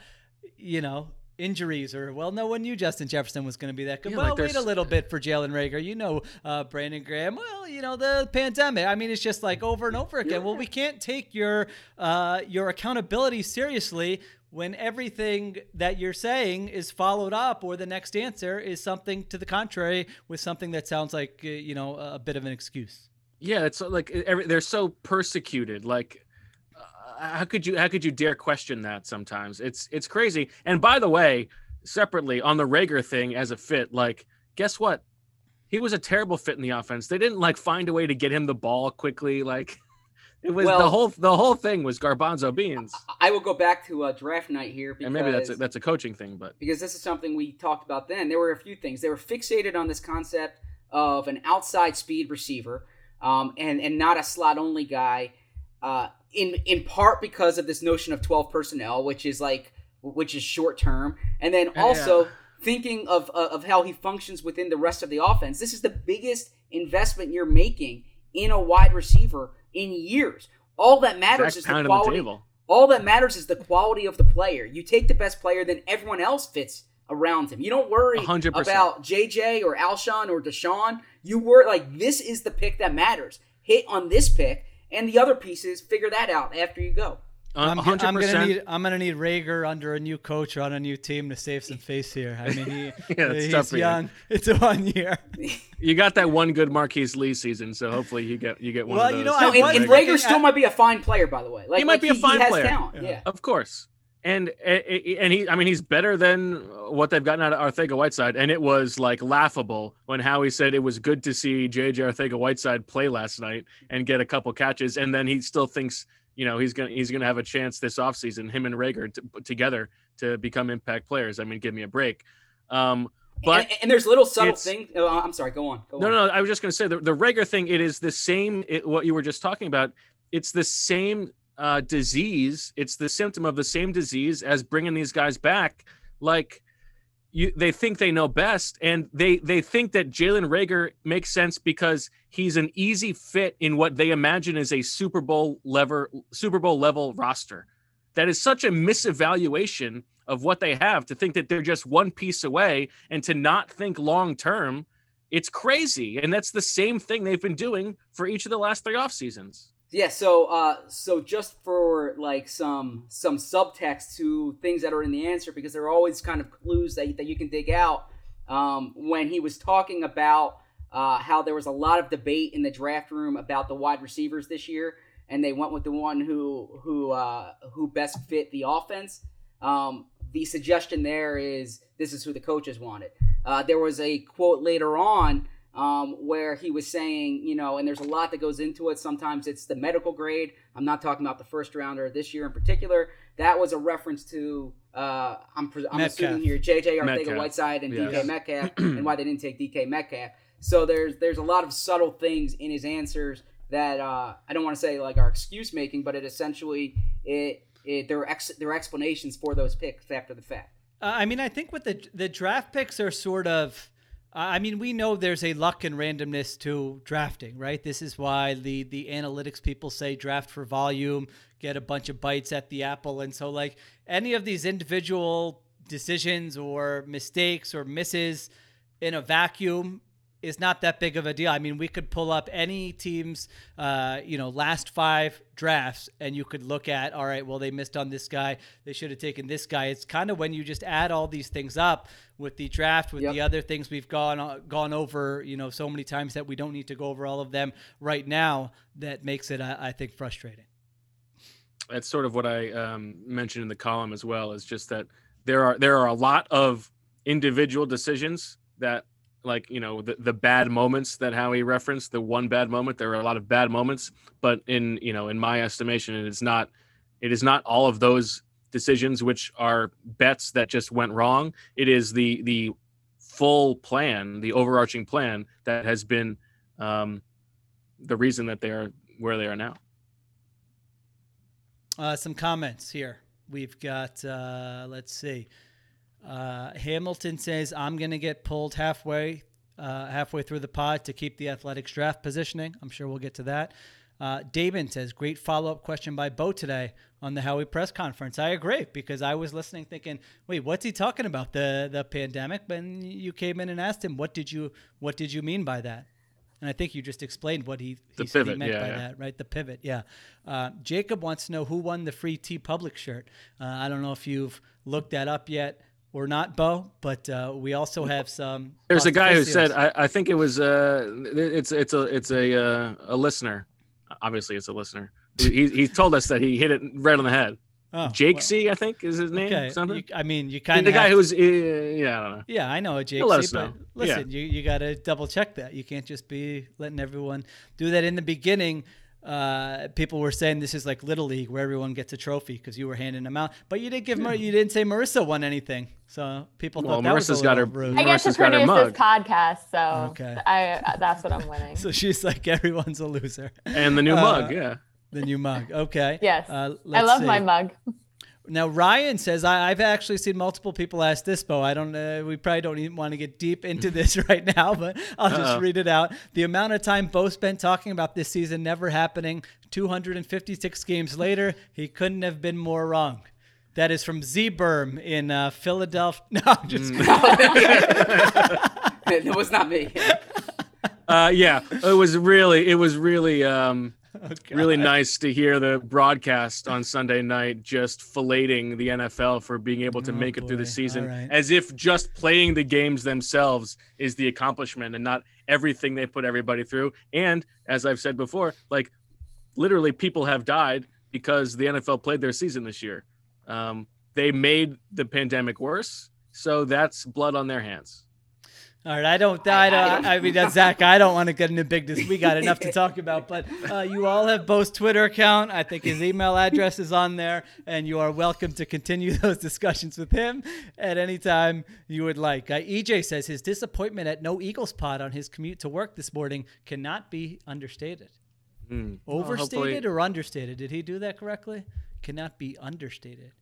you know injuries or well no one knew justin jefferson was going to be that good. Yeah, well like wait a little bit for jalen reagor. You know uh, brandon graham. Well you know the pandemic. I mean it's just like over and over again. Well we can't take your uh, your accountability seriously when everything that you're saying is followed up or the next answer is something to the contrary with something that sounds like uh, you know a bit of an excuse. Yeah, it's like every, they're so persecuted. Like how could you how could you dare question that sometimes? It's it's crazy. And by the way, separately on the Reagor thing as a fit, like guess what? He was a terrible fit in the offense. They didn't like find a way to get him the ball quickly. Like it was the whole the whole thing was garbanzo beans. I will go back to uh, draft night here because And maybe that's a, that's a coaching thing, but because this is something we talked about then. There were a few things. They were fixated on this concept of an outside speed receiver um, and and not a slot only guy. Uh, in in part because of this notion of twelve personnel, which is like which is short term, and then Yeah. also thinking of uh, of how he functions within the rest of the offense. This is the biggest investment you're making in a wide receiver in years. All that matters Zach is the the quality. table. All that matters is the quality of the player. You take the best player, then everyone else fits around him. You don't worry 100%. about JJ or Alshon or DeSean. You worry like this is the pick that matters. Hit on this pick, and the other pieces figure that out after you go. I'm, A g- hundred I'm gonna need I'm gonna need Reagor under a new coach or on a new team to save some face here. I mean, he, Yeah, it's tough he's for you. young. It's one year. You got that one good Marquise Lee season, so hopefully you get you get one Well, of those. you know, No, and, and Reagor still at- might be a fine player, by the way. Like, He might like, be a fine has player. Talent. Yeah. Of course. And and he, I mean, he's better than what they've gotten out of Arcega-Whiteside. And it was like laughable when Howie said it was good to see JJ Arcega-Whiteside play last night and get a couple catches. And then he still thinks, you know, he's gonna he's gonna have a chance this offseason, him and Reagor to, together to become impact players. I mean, give me a break. Um, but and, and there's little subtle things. Oh, I'm sorry. Go on. Go no, on. no, I was just going to say the, the Reagor thing. It is the same. It, what you were just talking about. It's the same uh, disease. It's the symptom of the same disease as bringing these guys back. Like you, they think they know best, and they they think that Jalen Reagor makes sense because he's an easy fit in what they imagine is a Super Bowl lever Super Bowl level roster. That is such a misevaluation of what they have to think that they're just one piece away and to not think long term it's crazy and that's the same thing they've been doing for each of the last three off seasons Yeah, so uh so just for like some some subtext to things that are in the answer because there are always kind of clues that, that you can dig out. Um, when he was talking about uh, how there was a lot of debate in the draft room about the wide receivers this year, and they went with the one who who uh, who best fit the offense. Um, the suggestion there is this is who the coaches wanted. Uh, there was a quote later on um, where he was saying, you know, and there's a lot that goes into it. Sometimes it's the medical grade. I'm not talking about the first rounder this year in particular. That was a reference to, uh, I'm, pre- I'm assuming here, JJ Arcega-Whiteside and Yes. DK Metcalf, and why they didn't take DK Metcalf. So there's there's a lot of subtle things in his answers that uh, I don't want to say like are excuse making, but it essentially it, it there are ex- there are explanations for those picks after the fact. Uh, I mean, I think with the the draft picks are sort of. I mean, we know there's a luck and randomness to drafting, right? This is why the the analytics people say draft for volume, get a bunch of bites at the apple, and so like any of these individual decisions or mistakes or misses in a vacuum is not that big of a deal. I mean, we could pull up any team's, uh, you know, last five drafts, and you could look at, all right, well, they missed on this guy. They should have taken this guy. It's kind of when you just add all these things up with the draft, with Yep. the other things we've gone gone over, you know, so many times that we don't need to go over all of them right now. That makes it, I, I think, frustrating. that's sort of what I um, mentioned in the column as well. Is just that there are there are a lot of individual decisions that, like you know, the, the bad moments that Howie referenced, the one bad moment. There are a lot of bad moments, but in you know, in my estimation, it is not it is not all of those decisions which are bets that just went wrong. It is the the full plan, the overarching plan that has been um, the reason that they are where they are now. Uh, some comments here. We've got, uh, let's see. Uh, Hamilton says, I'm going to get pulled halfway uh, halfway through the pod to keep the athletics draft positioning. I'm sure we'll get to that. Uh, says, great follow up question by Bo today on the Howie press conference. I agree because I was listening thinking, wait, what's he talking about? The the pandemic? But you came in and asked him, what did you what did you mean by that? And I think you just explained what he, he said he meant yeah, by yeah. that, right? The pivot, yeah. Uh, Jacob wants to know who won the free TeePublic shirt. Uh, I don't know if you've looked that up yet or not, Bo, but uh, we also have some. There's a guy who said, I, I think it was, uh, it's it's a it's a uh, a listener. Obviously, it's a listener. He he told us that he hit it right on the head. Oh, Jake well, C, I think is his name. Okay, Something. you- I mean, you kind of the guy who's, uh, yeah, I don't know. Yeah, I know a Jake. He'll C, but. Listen, you, you got to double check that. You can't just be letting everyone do that. In the beginning, uh, people were saying this is like Little League where everyone gets a trophy because you were handing them out, but you didn't give Mar- you didn't say Marissa won anything, so people Well, thought that was a got her- rude. I get to Marissa's produce this podcast, so Okay. I that's what I'm winning. So she's like everyone's a loser. And the new Uh, mug, yeah. The new mug. Okay. Yes, Uh, I let's love see. my mug. Now Ryan says I, I've actually seen multiple people ask this, Bo. I don't. Uh, we probably don't even want to get deep into this right now, but I'll just Uh-oh. read it out. The amount of time Bo spent talking about this season never happening. 256 games later, he couldn't have been more wrong. That is from Z Berm in uh, Philadelphia. No, I'm just it was not me. Uh, yeah, it was really, it was really, um, Oh, really nice to hear the broadcast on Sunday night just filleting the NFL for being able to Oh, make it through the season, right. as if just playing the games themselves is the accomplishment and not everything they put everybody through. And as I've said before, like literally, people have died because the NFL played their season this year. Um, they made the pandemic worse, so that's blood on their hands. All right, I don't, I don't, I mean, uh, Zach, I don't want to get into big. Dis- we got enough to talk about, but uh, you all have Bo's Twitter account. I think his email address is on there, and you are welcome to continue those discussions with him at any time you would like. Uh, EJ says his disappointment at no Eagles pod on his commute to work this morning cannot be understated. Well, Overstated hopefully- or understated? Did he do that correctly? Cannot be understated.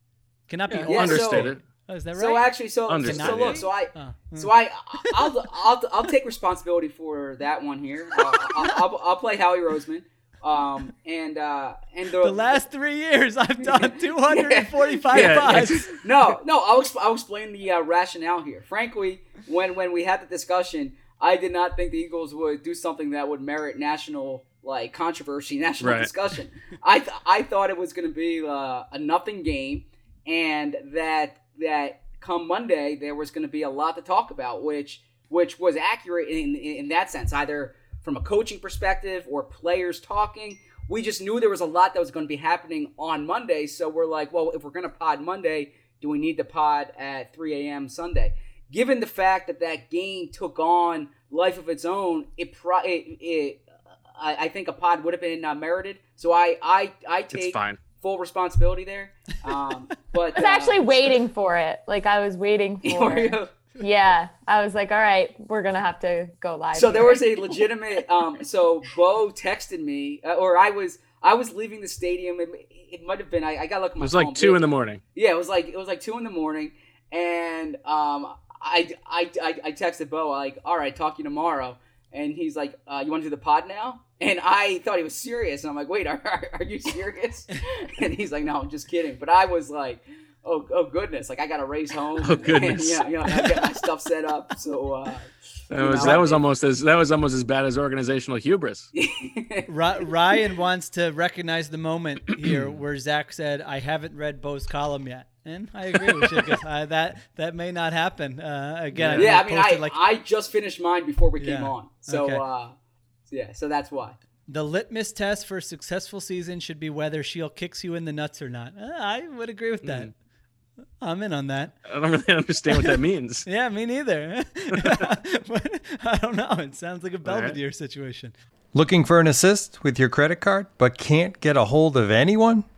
Cannot be Yeah, Yeah, so- understated. Oh, is that right? So actually, so so Understood. look, so I, Oh, so I, I'll, I'll, I'll take responsibility for that one here. Uh, I'll, I'll, I'll play Howie Roseman, um, and uh, and the, the last three years, I've done 245 Yeah, pods. no, no, I'll, exp- I'll explain the uh, rationale here. Frankly, when when we had the discussion, I did not think the Eagles would do something that would merit national like controversy, national Right. discussion. I th- I thought it was going to be uh, a nothing game, and that that come Monday there was going to be a lot to talk about, which which was accurate in, in in that sense, either from a coaching perspective or players talking. We just knew there was a lot that was going to be happening on Monday, so we're like, well, if we're going to pod Monday, do we need the pod at 3 a.m. Sunday? Given the fact that that game took on life of its own, it pro- it, it I, I think a pod would have been uh, merited. So I I I It's take fine. Full responsibility there. Um, but I was uh, actually waiting for it. Like I was waiting for it. Yeah. I was like, all right, we're gonna have to go live. so there was a legitimate um so bo texted me uh, or i was i was leaving the stadium it, it might have been i, I got to look at It was phone, like two in the morning. yeah it was like it was like two in the morning and um i i i, I texted bo like all right talk to you tomorrow and he's like uh, you want to do the pod now? And i thought he was serious and i'm like wait are, are, are you serious? And he's like no i'm just kidding. But i was like oh oh goodness like i gotta race home. Oh, goodness. and, yeah yeah i got my stuff set up so uh That was know, that was almost as that was almost as bad as organizational hubris. Ryan wants to recognize the moment here where Zach said, "I haven't read Bo's column yet," and I agree with you. 'cause, uh, that that may not happen uh, again. yeah, I know mean, I, like I just finished mine before we came Yeah. on. So, Okay. uh, yeah, so that's why. the litmus test for a successful season should be whether Sheil kicks you in the nuts or not. Uh, I would agree with that. I'm in on that. I don't really understand what that means. Yeah, me neither. but I don't know. It sounds like a right. Belvedere situation. Looking for an assist with your credit card but can't get a hold of anyone?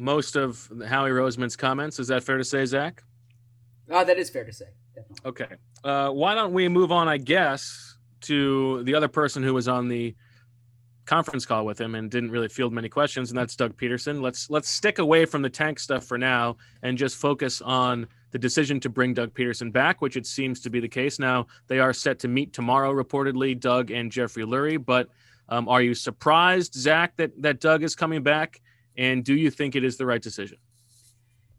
most of Howie Roseman's comments. Is that fair to say, Zach? Oh, that is fair to say. Definitely. Okay. Uh, why don't we move on, I guess, to the other person who was on the conference call with him and didn't really field many questions, and that's Doug Pederson. Let's let's stick away from the tank stuff for now and just focus on the decision to bring Doug Pederson back, which it seems to be the case. Now they are set to meet tomorrow, reportedly, Doug and Jeffrey Lurie. But um, are you surprised, Zach, that that Doug is coming back? And do you think it is the right decision?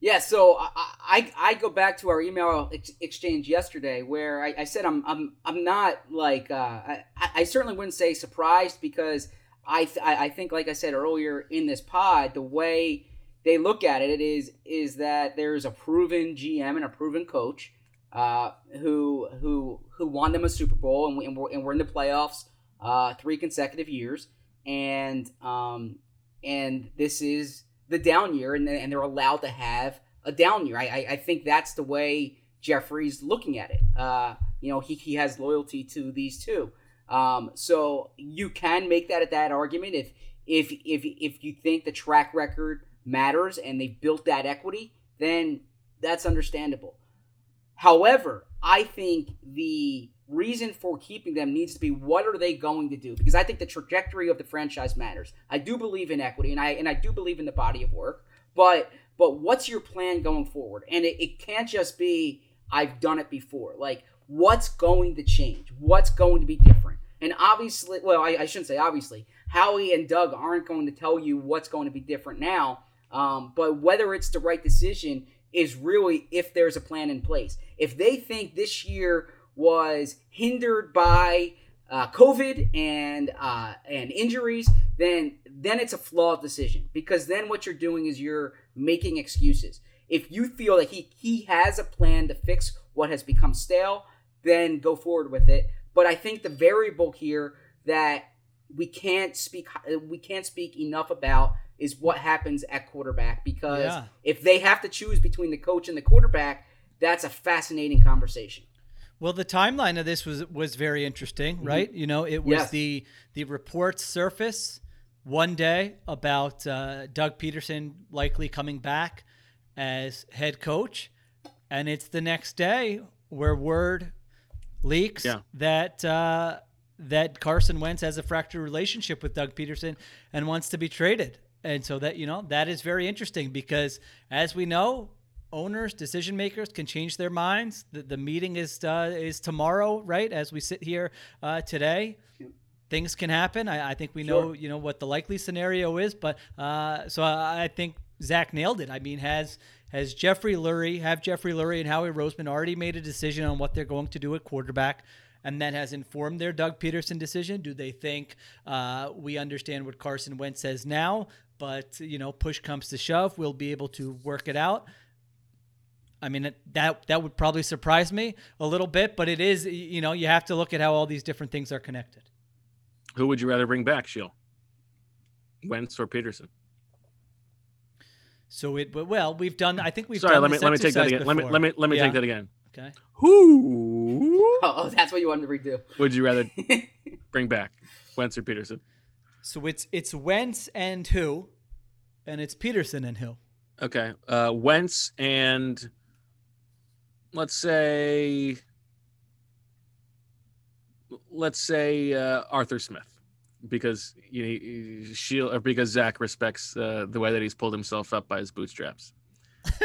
Yeah, so I, I I go back to our email ex- exchange yesterday where I, I said I'm I'm I'm not like uh, I I certainly wouldn't say surprised because I th- I think like I said earlier in this pod the way they look at it, it is is that there's a proven GM and a proven coach uh, who who who won them a Super Bowl and, we, and, we're, and we're in the playoffs uh, three consecutive years and um and this is the down year and, and they're allowed to have a down year. I, I, think that's the way Jeffrey's looking at it. Uh, you know, he, he has loyalty to these two. Um, so you can make that at that argument if if if if you think the track record matters and they've built that equity, then that's understandable. However, I think the reason for keeping them needs to be what are they going to do? Because I think the trajectory of the franchise matters. I do believe in equity and I and I do believe in the body of work, but but what's your plan going forward? And it, it can't just be I've done it before. Like what's going to change? What's going to be different? And obviously, well, I, I shouldn't say obviously. Howie and Doug aren't going to tell you what's going to be different now. Um, but whether it's the right decision is really if there's a plan in place. If they think this year was hindered by uh, COVID and uh, and injuries, then then it's a flawed decision because then what you're doing is you're making excuses. If you feel that he he has a plan to fix what has become stale, then go forward with it. But I think the variable here that we can't speak we can't speak enough about is what happens at quarterback because Yeah. if they have to choose between the coach and the quarterback, that's a fascinating conversation. Well, the timeline of this was was very interesting, right? You know, it was Yes. the the reports surface one day about uh, Doug Pederson likely coming back as head coach, and it's the next day where word leaks Yeah. that uh, that Carson Wentz has a fractured relationship with Doug Pederson and wants to be traded. And so that you know that is very interesting because as we know, owners, decision makers can change their minds. The, the meeting is uh, is tomorrow, right? As we sit here uh, today, things can happen. I, I think we know you know what the likely scenario is, but uh, so I, I think Zach nailed it. I mean, has has Jeffrey Lurie, have Jeffrey Lurie and Howie Roseman already made a decision on what they're going to do at quarterback? And that has informed their Doug Pederson decision. Do they think uh, we understand what Carson Wentz says now, but you know, push comes to shove, we'll be able to work it out? I mean that that would probably surprise me a little bit, but it is you know you have to look at how all these different things are connected. Who would you rather bring back, Sheil? Wentz or Pederson? So it well we've done I think we've sorry done let me this let me take that exercise again let me let me let me Yeah. take that again. Okay. Who Oh, that's what you wanted to redo. would you rather bring back, Wentz or Pederson? So it's it's Wentz and who, and it's Pederson and who. Okay, uh, Wentz and let's say let's say uh, Arthur Smith because you know, Sheil or because Zach respects uh, the way that he's pulled himself up by his bootstraps.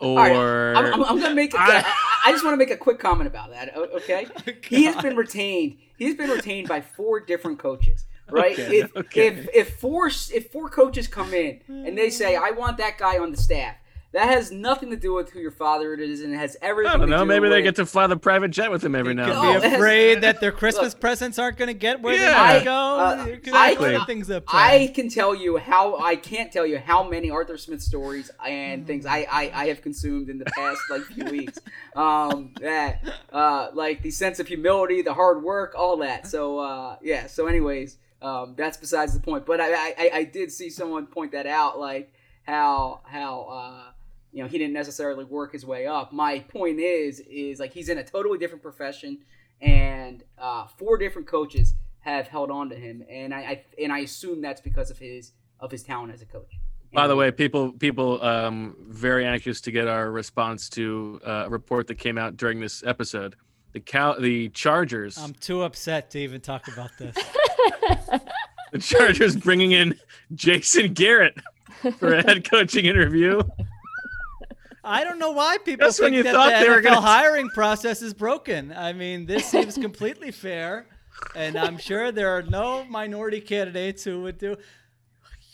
or right, I'm, I'm, I'm gonna make. A, I- I, just want to make a quick comment about that. Okay, he has been retained. He's been retained by four different coaches. Right? Okay, if, okay. if if four if four coaches come in and they say, "I want that guy on the staff," that has nothing to do with who your father is, and it has everything. I don't to know. do Maybe they with- get to fly the private jet with him every now and No, then. Be it has- afraid that their Christmas Look, presents aren't going to get where Yeah. they I, want go. uh, There I, can, things up I can tell you how I can't tell you how many Arthur Smith stories and things I, I, I have consumed in the past like few weeks. Um, that uh, like the sense of humility, the hard work, all that. So uh, yeah. So anyways, um, that's besides the point. But I, I, I did see someone point that out, like how how uh, you know he didn't necessarily work his way up. My point is is like he's in a totally different profession, and uh, four different coaches have held on to him, and I, I and I assume that's because of his of his talent as a coach. By the way, people people um, very anxious to get our response to uh, a report that came out during this episode. The cow, the Chargers, I'm too upset to even talk about this. the Chargers bringing in Jason Garrett for a head coaching interview. I don't know why people Just think that the NFL gonna- hiring process is broken. I mean, this seems completely fair, and I'm sure there are no minority candidates who would do.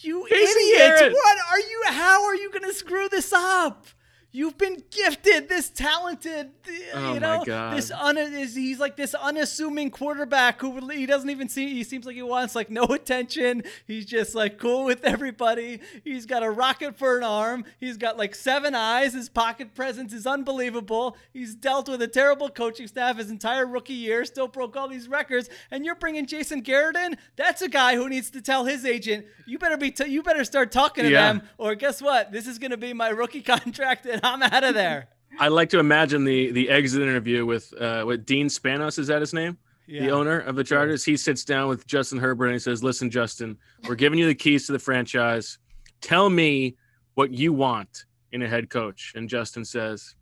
You idiots! Garrett. What are you? How are you going to screw this up? You've been gifted this talented, Oh you know, this un- is he's like this unassuming quarterback who he doesn't even see. He seems like he wants like no attention. He's just like cool with everybody. He's got a rocket for an arm. He's got like seven eyes. His pocket presence is unbelievable. He's dealt with a terrible coaching staff his entire rookie year. Still broke all these records. And you're bringing Jason Garrett in. That's a guy who needs to tell his agent, "You better be. T- you better start talking to Yeah. them, or guess what? This is going to be my rookie contract, and I'm out of there." I like to imagine the the exit interview with uh, with Dean Spanos. Is that his name? The owner of the Chargers. He sits down with Justin Herbert and he says, "Listen, Justin, we're giving you the keys to the franchise. Tell me what you want in a head coach." And Justin says,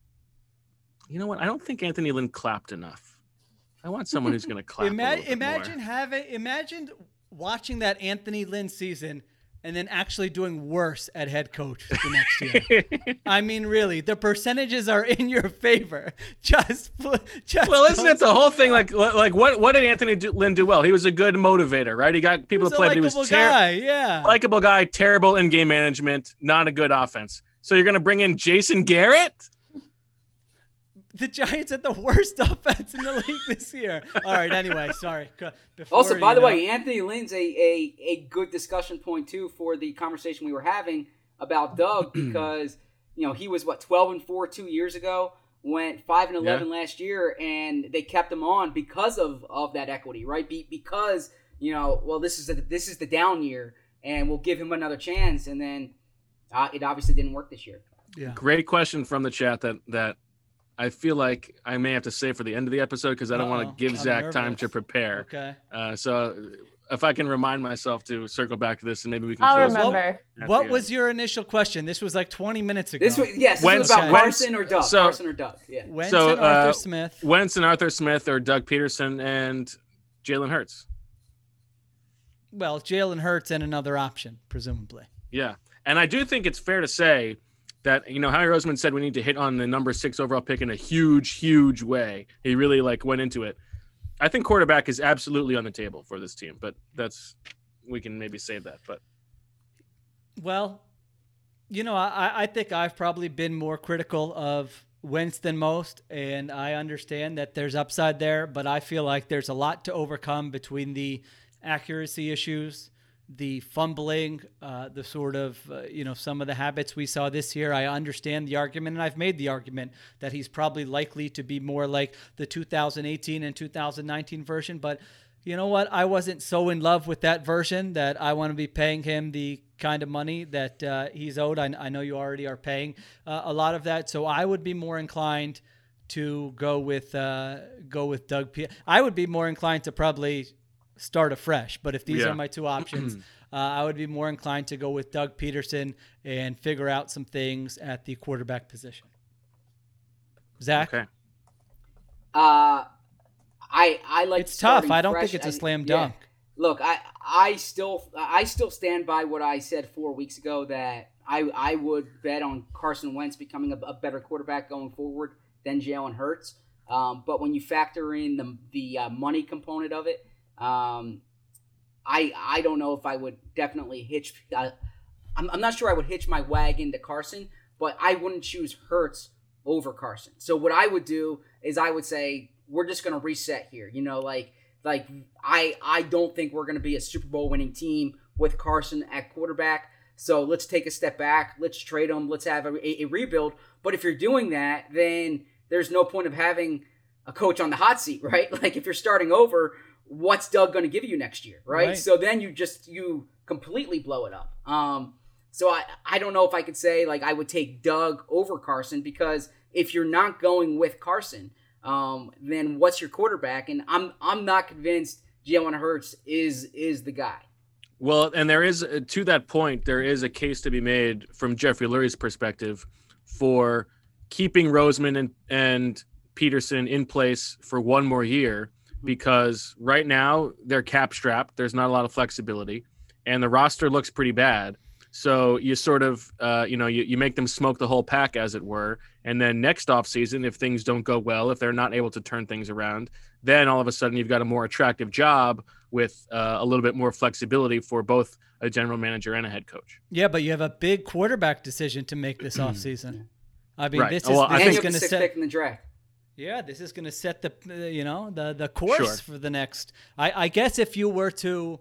"You know what? I don't think Anthony Lynn clapped enough. I want someone who's going to clap." Ima- imagine having imagine watching that Anthony Lynn season and then actually doing worse at head coach the next year. I mean, really, the percentages are in your favor. Just, just Well, isn't it the whole thing? Like, like what? What did Anthony Lynn do well? He was a good motivator, right? He got people He's to play, but he was ter- guy, yeah. likable guy, terrible in game management, not a good offense. So you're going to bring in Jason Garrett? The Giants had the worst offense in the league this year. All right, anyway, sorry. Before, Also, by the know- way, Anthony Lynn's a, a, a good discussion point too for the conversation we were having about Doug because you know he was what twelve and four two years ago, went five and eleven last year, and they kept him on because of of that equity, right? Be, because you know, well, this is a, this is the down year, and we'll give him another chance, and then uh, it obviously didn't work this year. yeah. Great question from the chat that that I feel like I may have to say for the end of the episode because I don't want to give I'm Zach time to prepare. Okay. Uh, so if I can remind myself to circle back to this and maybe we can. I'll close remember. at What was your initial question? This was like 20 minutes ago. This was yes, this Wentz- was about Wentz- Carson or Doug, so- Carson or Doug, yeah. Wentz So, and Arthur uh, Smith. Wentz and Arthur Smith or Doug Pederson and Jalen Hurts? Well, Jalen Hurts and another option, presumably. Yeah, and I do think it's fair to say that you know Howie Roseman said we need to hit on the number six overall pick in a huge, huge way. He really like went into it. I think quarterback is absolutely on the table for this team, but that's we can maybe save that. But Well, You know, I, I think I've probably been more critical of Wentz than most, and I understand that there's upside there, but I feel like there's a lot to overcome between the accuracy issues, the fumbling, uh, the sort of, uh, you know, some of the habits we saw this year. I understand the argument, and I've made the argument that he's probably likely to be more like the 2018 and 2019 version, but you know what? I wasn't so in love with that version that I want to be paying him the kind of money that uh, he's owed. I, I, know you already are paying uh, a lot of that, so I would be more inclined to go with uh, go with Doug. P- I would be more inclined to probably start afresh. But if these Yeah. are my two options, uh, I would be more inclined to go with Doug Pederson and figure out some things at the quarterback position. Zach, Okay. Uh, I I like it's tough. I don't fresh. think it's a slam yeah. dunk. Look, I I still I still stand by what I said four weeks ago that I I would bet on Carson Wentz becoming a, a better quarterback going forward than Jalen Hurts. Um, but when you factor in the the uh, money component of it, um, I I don't know if I would definitely hitch. Uh, I'm I'm not sure I would hitch my wagon to Carson, but I wouldn't choose Hurts over Carson. So what I would do is I would say we're just to reset here. You know, like like I I don't think we're to be a Super Bowl winning team with Carson at quarterback. So let's take a step back. Let's trade him. Let's have a, a, a rebuild. But if you're doing that, then there's no point of having a coach on the hot seat, right? Like if you're starting over, what's Doug going to give you next year, right? Right. So then you just you completely blow it up. Um, so I I don't know if I could say like I would take Doug over Carson because if you're not going with Carson, um, then what's your quarterback? And I'm I'm not convinced Jalen Hurts is is the guy. Well, and there is uh, to that point, there is a case to be made from Jeffrey Lurie's perspective for keeping Roseman and, and Pederson in place for one more year because right now they're cap strapped. There's not a lot of flexibility, and the roster looks pretty bad. So you sort of, uh, you know, you, you make them smoke the whole pack, as it were. And then next offseason, if things don't go well, if they're not able to turn things around, then all of a sudden you've got a more attractive job with uh, a little bit more flexibility for both a general manager and a head coach. Yeah, but you have a big quarterback decision to make this offseason. I mean, Right. this is, Well, this is going the to sixth set. pick in the draft. Yeah, this is going to set the uh, you know the the course Sure. for the next. I, I guess if you were to,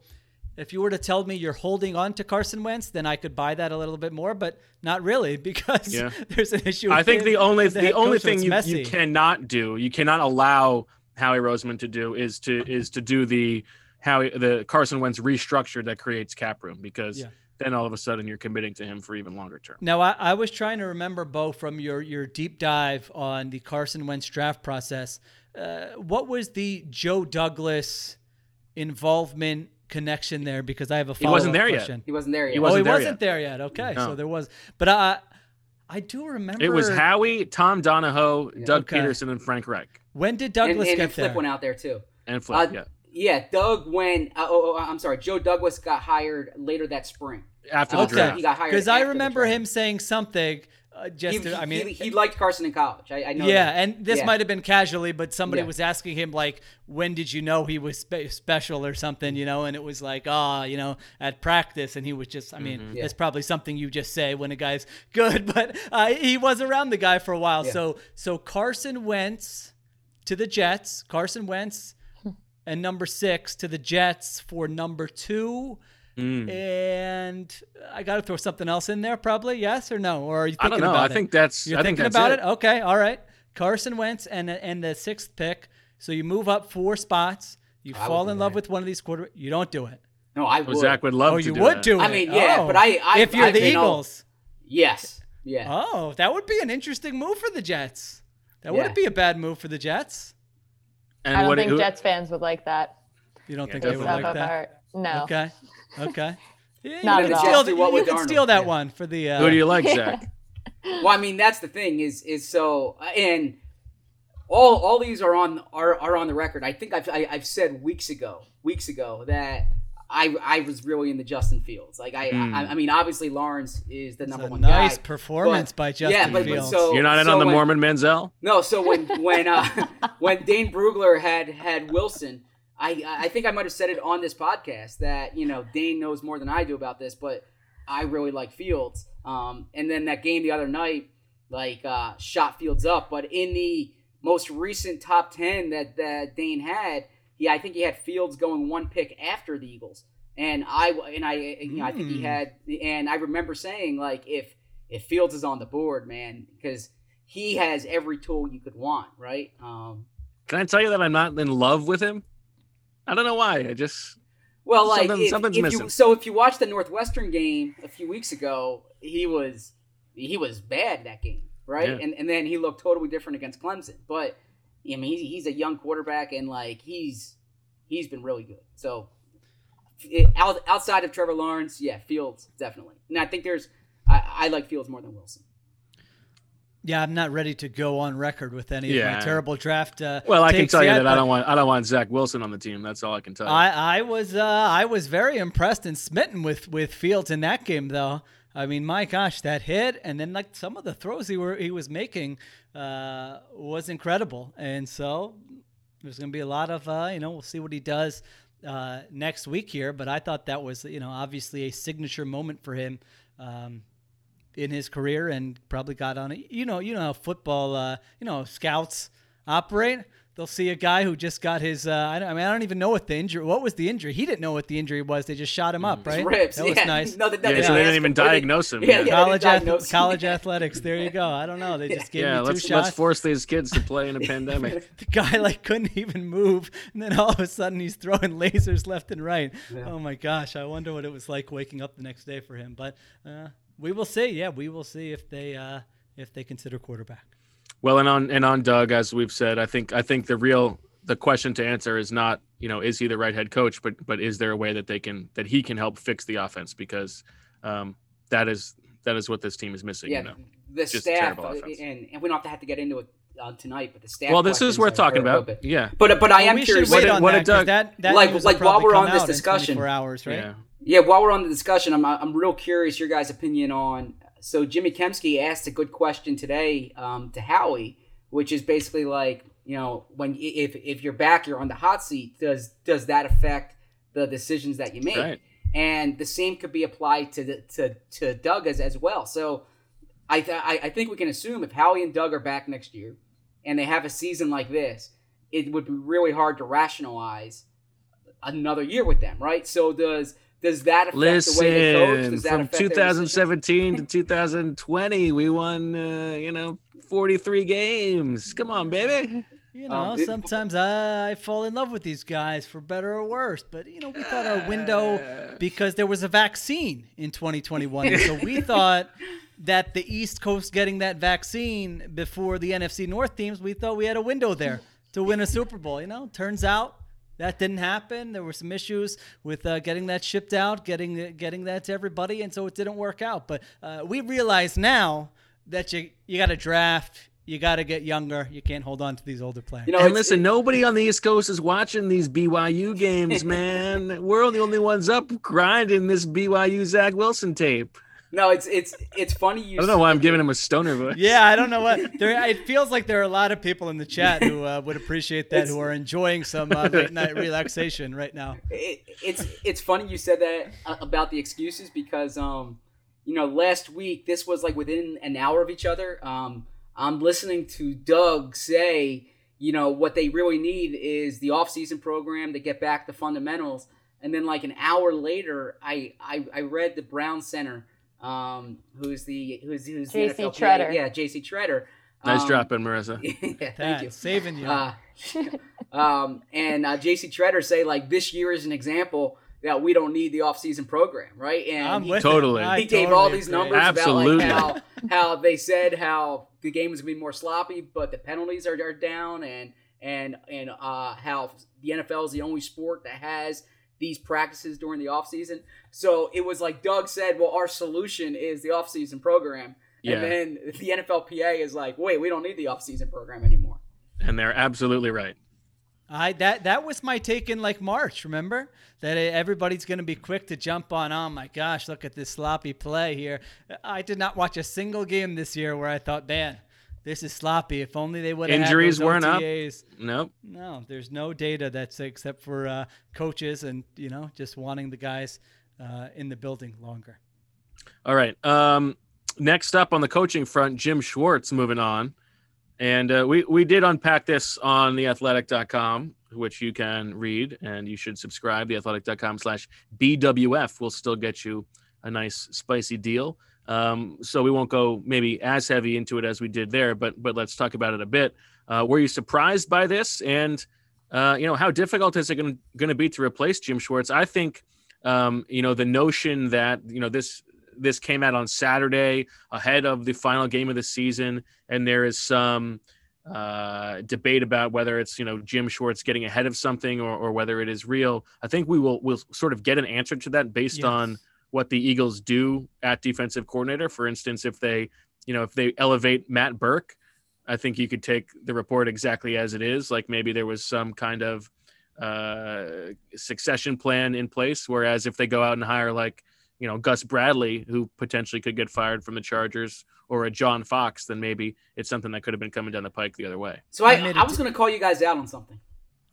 if you were to tell me you're holding on to Carson Wentz, then I could buy that a little bit more, but not really because Yeah. there's an issue. I think the only with the, only thing you, messy. you cannot do, you cannot allow Howie Roseman to do is to is to do the Howie the Carson Wentz restructure that creates cap room because Yeah. Then all of a sudden you're committing to him for even longer term. Now, I, I was trying to remember, Bo, from your, your deep dive on the Carson Wentz draft process. Uh, what was the Joe Douglas involvement connection there? Because I have a He follow wasn't there yet. question. He wasn't there yet. He oh, wasn't he there wasn't yet. there yet. Okay, so there was, but I, I do remember It was Howie, Tom Donahoe, Doug Okay. Pederson, and Frank Reich, When did and, Douglas and, get and Flip there? went out there too. and Flip. Uh, yeah, Yeah, Doug went. uh, oh, oh, I'm sorry, Joe Douglas got hired later that spring. after the Okay, draft. He got hired because I remember him saying something. Uh, just, He, to, I mean, he, he liked Carson in college. I, I know. yeah, that. and this Yeah. might have been casually, but somebody Yeah. was asking him like, "When did you know he was spe- special or something?" You know, and it was like, "Ah, you know, at practice," and he was just. I mean, Mm-hmm. Yeah. that's probably something you just say when a guy's good, but uh, he was around the guy for a while. Yeah. So, so Carson Wentz to the Jets. Carson Wentz. And number six to the Jets for number two. Mm. And I got to throw something else in there, probably. Yes or no? Or are you I thinking don't know. about I it? think that's. You're I think thinking that's about it? Okay, all right. Carson Wentz and and the sixth pick. So you move up four spots. You I fall in love that. with one of these quarter. You don't do it. No, I would. Zach would love to. oh, you do would that. do it. I mean, yeah, Oh. but I- I- if you're I've the been all- Eagles, Yes. Yeah. oh, that would be an interesting move for the Jets. That Yeah. wouldn't be a bad move for the Jets. And I don't what? think who- Jets fans would like that. You don't Yeah, think they Take would like that? apart. No. Okay. Okay. Yeah, Not you at can all. steal, Jets the, what you can Darnold, steal that yeah. one for the. Uh, who do you like, Zach? Well, I mean, that's the thing is is so and all all these are on are, are on the record. I think I've I, I've said weeks ago weeks ago that I I was really into Justin Fields. Like I Hmm. I, I mean, obviously Lawrence is the It's number a one nice guy. performance but- by Justin yeah, but, but so You're not in so on the when- Mormon Manziel. No, so when when uh, when Dane Brugler had had Wilson, I I think I might have said it on this podcast that you know Dane knows more than I do about this, but I really like Fields. Um, and then that game the other night, like uh, shot Fields up. But in the most recent top ten that that Dane had, yeah, I think he had Fields going one pick after the Eagles. And I and I, you know, I think he Hmm. had, and I remember saying like if if Fields is on the board, man, because he has every tool you could want, right? Um, Can I tell you that I'm not in love with him? I don't know why. I just Well, like Something- if, something's if missing. You, so if you watch the Northwestern game a few weeks ago, he was he was bad that game, right? Yeah. And and then he looked totally different against Clemson. But I mean, he's he's a young quarterback, and like he's he's been really good. So it, out, outside of Trevor Lawrence, yeah, Fields definitely. And I think there's I, I like Fields more than Wilson. Yeah, I'm not ready to go on record with any of Yeah. my terrible draft. Uh, well, I can takes tell you that I don't want I don't want Zach Wilson on the team. That's all I can tell you. I, I was uh, I was very impressed and smitten with with Fields in that game, though. I mean, my gosh, that hit and then like some of the throws he were he was making uh, was incredible, and so there's going to be a lot of uh, you know we'll see what he does uh, next week here. But I thought that was you know obviously a signature moment for him. Um, in his career and probably got on it. You know, you know how football, uh, you know, scouts operate. They'll see a guy who just got his. Uh, I, don't, I mean, I don't even know what the injury. What was the injury? He didn't know what the injury was. They just shot him up, right? Ribs, That was yeah. nice. No, they- no, yeah, they so they didn't even him- or they- diagnose him. Yeah, Yeah, yeah. college, they ath- college athletics. There you go. I don't know. They just gave Yeah, me two let's shots. let's force these kids to play in a pandemic. the guy like couldn't even move, and then all of a sudden he's throwing lasers left and right. Oh my gosh! I wonder what it was like waking up the next day for him. But uh, we will see. Yeah, we will see if they uh, if they consider quarterback. Well, and on and on Doug, as we've said, I think I think the real the question to answer is not you know is he the right head coach, but but is there a way that they can that he can help fix the offense because um, that is that is what this team is missing. Yeah, you know? the Just staff, terrible uh, offense. and, and we don't have to have to get into it uh, tonight, but the staff. Well, this is worth talking about. open. Yeah, But but I Well, am we curious. should wait What on did- what that Doug- that, that Like- like while probably we're on this discussion- 24 hours, right? yeah. Yeah, while we're on the discussion, I'm I'm real curious your guys' opinion on. So Jimmy Kempski asked a good question today um, to Howie, which is basically like you know when if if you're back, you're on the hot seat. Does does that affect the decisions that you make? Right. And the same could be applied to the, to to Doug as as well. So I, th- I I think we can assume if Howie and Doug are back next year, and they have a season like this, it would be really hard to rationalize another year with them, right? So does does that affect the way they coach? Listen, Does that from affect 2017 to 2020, we won uh, you know 43 games. Come on, baby. You know, Um, sometimes I, I fall in love with these guys for better or worse. But you know, we thought our window because there was a vaccine in 2021, so we thought that the East Coast getting that vaccine before the NFC North teams, we thought we had a window there to win a Super Bowl. You know, turns out that didn't happen. There were some issues with uh, getting that shipped out, getting getting that to everybody, and so it didn't work out. But uh, we realize now that you you got to draft. You got to get younger. You can't hold on to these older players. You know, and listen, nobody on the East Coast is watching these BYU games, man. We're the only ones up grinding this BYU Zach Wilson tape. No, it's it's it's funny you. I don't know why I'm giving him a stoner voice. Yeah, I don't know what. There, it feels like there are a lot of people in the chat who uh, would appreciate that, who are enjoying some uh, late night relaxation right now. it, it's it's funny you said that uh, about the excuses because um you know last week this was like within an hour of each other um i'm listening to doug say you know what they really need is the off-season program to get back the fundamentals and then like an hour later i i, I read the brown center um who's the who's who's the JC NFLPA Tretter. yeah jc tretter Nice Um, drop in, Marissa. yeah, thank you saving you. uh, um, and uh, JC Tretter say like this year is an example that we don't need the off-season program, right? And I'm he, Totally. it. I he gave all these agree. numbers Absolutely. about like how how they said how the game was gonna be more sloppy, but the penalties are, are down, and and and uh, how the NFL is the only sport that has these practices during the offseason. So it was like Doug said, well, our solution is the offseason program. Yeah. And then the NFLPA is like, wait, we don't need the offseason program anymore. And they're absolutely right. I that that was my take in like March. Remember that everybody's going to be quick to jump on. Oh my gosh, look at this sloppy play here. I did not watch a single game this year where I thought, man, this is sloppy. If only they would have Injuries weren't up. OTAs. Nope. No, there's no data that's except for uh, coaches and you know just wanting the guys uh, in the building longer. All right. Um, next up on the coaching front, Jim Schwartz moving on. And uh, we, we did unpack this on theathletic.com, which you can read and you should subscribe. Theathletic.com slash BWF will still get you a nice spicy deal. Um, so we won't go maybe as heavy into it as we did there, but but let's talk about it a bit. Uh, were you surprised by this? And uh, you know, how difficult is it going to be to replace Jim Schwartz? I think um, you know the notion that you know this this came out on Saturday ahead of the final game of the season, and there is some uh, debate about whether it's you know Jim Schwartz getting ahead of something or, or whether it is real. I think we will will sort of get an answer to that based Yes. on what the Eagles do at defensive coordinator. For instance, if they you know if they elevate Matt Burke, I think you could take the report exactly as it is. Like maybe there was some kind of uh, succession plan in place. Whereas if they go out and hire like you know Gus Bradley, who potentially could get fired from the Chargers, or a John Fox, then maybe it's something that could have been coming down the pike the other way. So I, I I was going to call you guys out on something.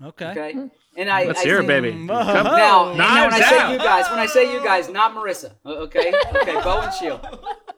Okay. Okay. And I Let's I hear it, baby. Mm, Come- oh. Now, now when I say out. you guys, when I say you guys, not Marissa. Okay, okay, Bo and Sheil.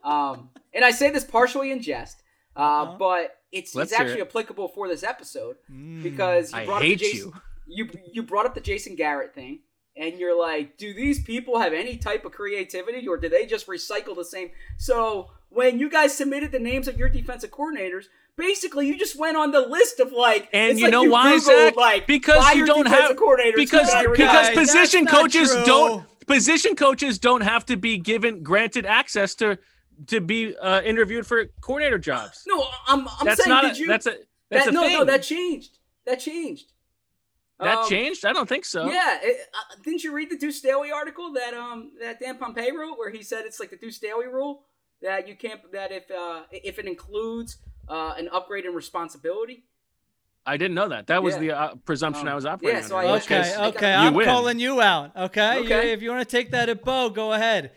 Um, and I say this partially in jest, uh, Uh-huh. but it's Let's it's actually it. applicable for this episode Mm. because you I brought hate up the Jason, you. you brought up the Jason Garrett thing, and you're like, do these people have any type of creativity, or do they just recycle the same? So when you guys submitted the names of your defensive coordinators. Basically, you just went on the list of like, And it's you like know why, Googled, Zach? Like, Because you don't have- coordinators because because retired. that's position not coaches true. don't position coaches don't have to be given granted access to to be uh, interviewed for coordinator jobs. No, I'm I'm saying that's saying not did a, you that's a that's that, a no thing. no that changed that changed That Um, changed. I don't think so. Yeah, it, uh, didn't you read the Duce Staley article that um that Dan Pompei wrote where he said it's like the Duce Staley rule that you can't that if uh if it includes uh an upgrade in responsibility. I didn't know that. That was Yeah. the uh, presumption Um, I was operating on. yeah, so under. I- In Okay, I okay. I'm win. calling you out. Okay. You- Okay. if you want to take that at Bo, go ahead.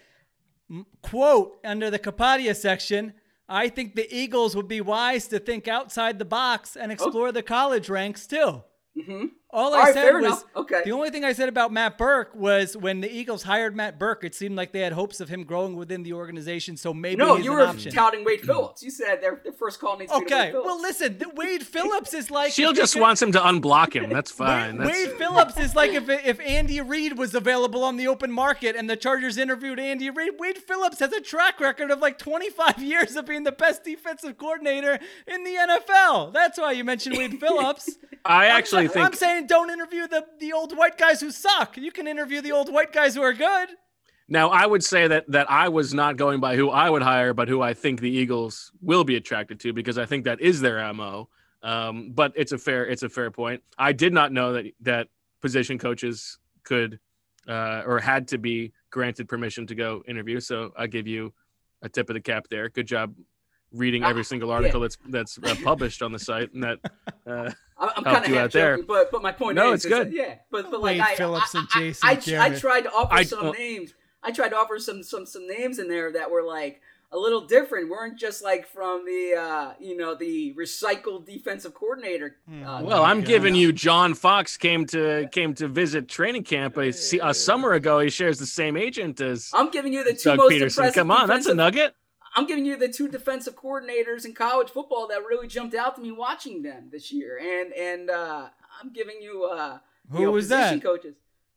Quote under the Kapadia section. I think the Eagles would be wise to think outside the box and explore the college ranks too. Mm-hmm. All I All right, said fair was enough. Okay. the only thing I said about Matt Burke was when the Eagles hired Matt Burke, it seemed like they had hopes of him growing within the organization. So maybe No, he's you an were option. touting Wade Phillips. You said their, their first call needs to be to okay, Wade Phillips. well listen, Wade Phillips is like Sheil just could- wants him to unblock him. That's fine. Wade, That's, Wade Phillips is like if if Andy Reid was available on the open market and the Chargers interviewed Andy Reid. Wade Phillips has a track record of like 25 years of being the best defensive coordinator in the NFL. That's why you mentioned Wade Phillips. I actually I'm, think I'm saying don't interview the the old white guys who suck. You can interview the old white guys who are good. Now, I would say that that I was not going by who I would hire, but who I think the Eagles will be attracted to because I think that is their mo. Um, but it's a fair it's a fair point. I did not know that that position coaches could uh, or had to be granted permission to go interview. So I give you a tip of the cap there. Good job reading every single article that's that's uh, published on the site and that uh, I'm, I'm helped kind of you half out there. but but my point No, is, it's is that- good. yeah, but but like Wade I, Phillips I, and Jason I, I, Garrett. tried to offer I- some uh, names. I tried to offer some some some names in there that were like a little different. weren't just like from the uh you know the recycled defensive coordinator. Uh, Well, I'm giving you John Fox came to came to visit training camp a, a summer ago. He shares the same agent as I'm giving you the two Doug most Pederson. impressive. Come on, that's a nugget. I'm giving you the two defensive coordinators in college football that really jumped out to me watching them this year, and and uh, I'm giving you uh, Who you know, was position that? coaches.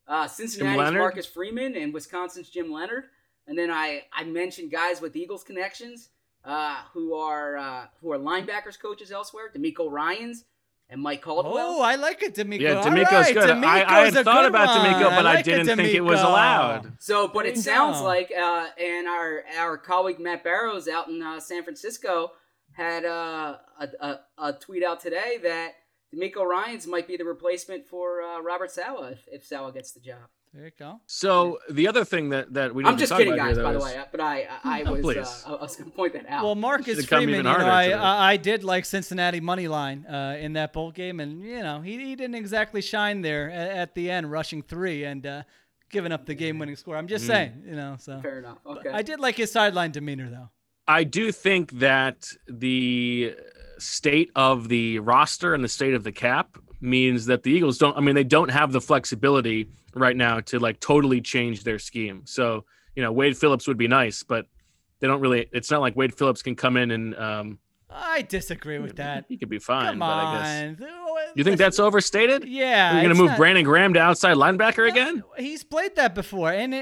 Uh, Cincinnati's Marcus Freeman and Wisconsin's Jim Leonhard, and then I I mentioned guys with Eagles connections uh, who are uh, who are linebackers coaches elsewhere, DeMeco Ryans and Mike Caldwell. Oh, I like it, DeMeco. Yeah, All DeMeco's right, good. I, I had a thought good about DeMeco, but I, like it, didn't think it was allowed. So, but it sounds go. like, uh, and our our colleague Matt Barrows out in uh, San Francisco had uh, a, a a tweet out today that DeMeco Ryans might be the replacement for uh, Robert Saleh if, if Saleh gets the job. There you go. So the other thing that that we need I'm to just talk kidding, about guys. here, By though, the way, but I I, I No, was please. uh, I was going to point that out. Well, Marcus Should've come Freeman, you know, harder I. I I did like Cincinnati money line uh, in that bowl game, and you know he, he didn't exactly shine there at, at the end, rushing three and uh, giving up the game-winning score. I'm Mm. just saying, you know. So Fair enough. Okay. I did like his sideline demeanor, though. I do think that the state of the roster and the state of the cap means that the Eagles don't. I mean, they don't have the flexibility right now to like totally change their scheme. So you know, Wade Phillips would be nice, but they don't really. It's not like Wade Phillips can come in and um, I disagree with that. he could be fine. Come but I guess on. Oh, you think that's overstated. Yeah. You're gonna move not- Brandon Graham to outside linebacker again? He's played that before. And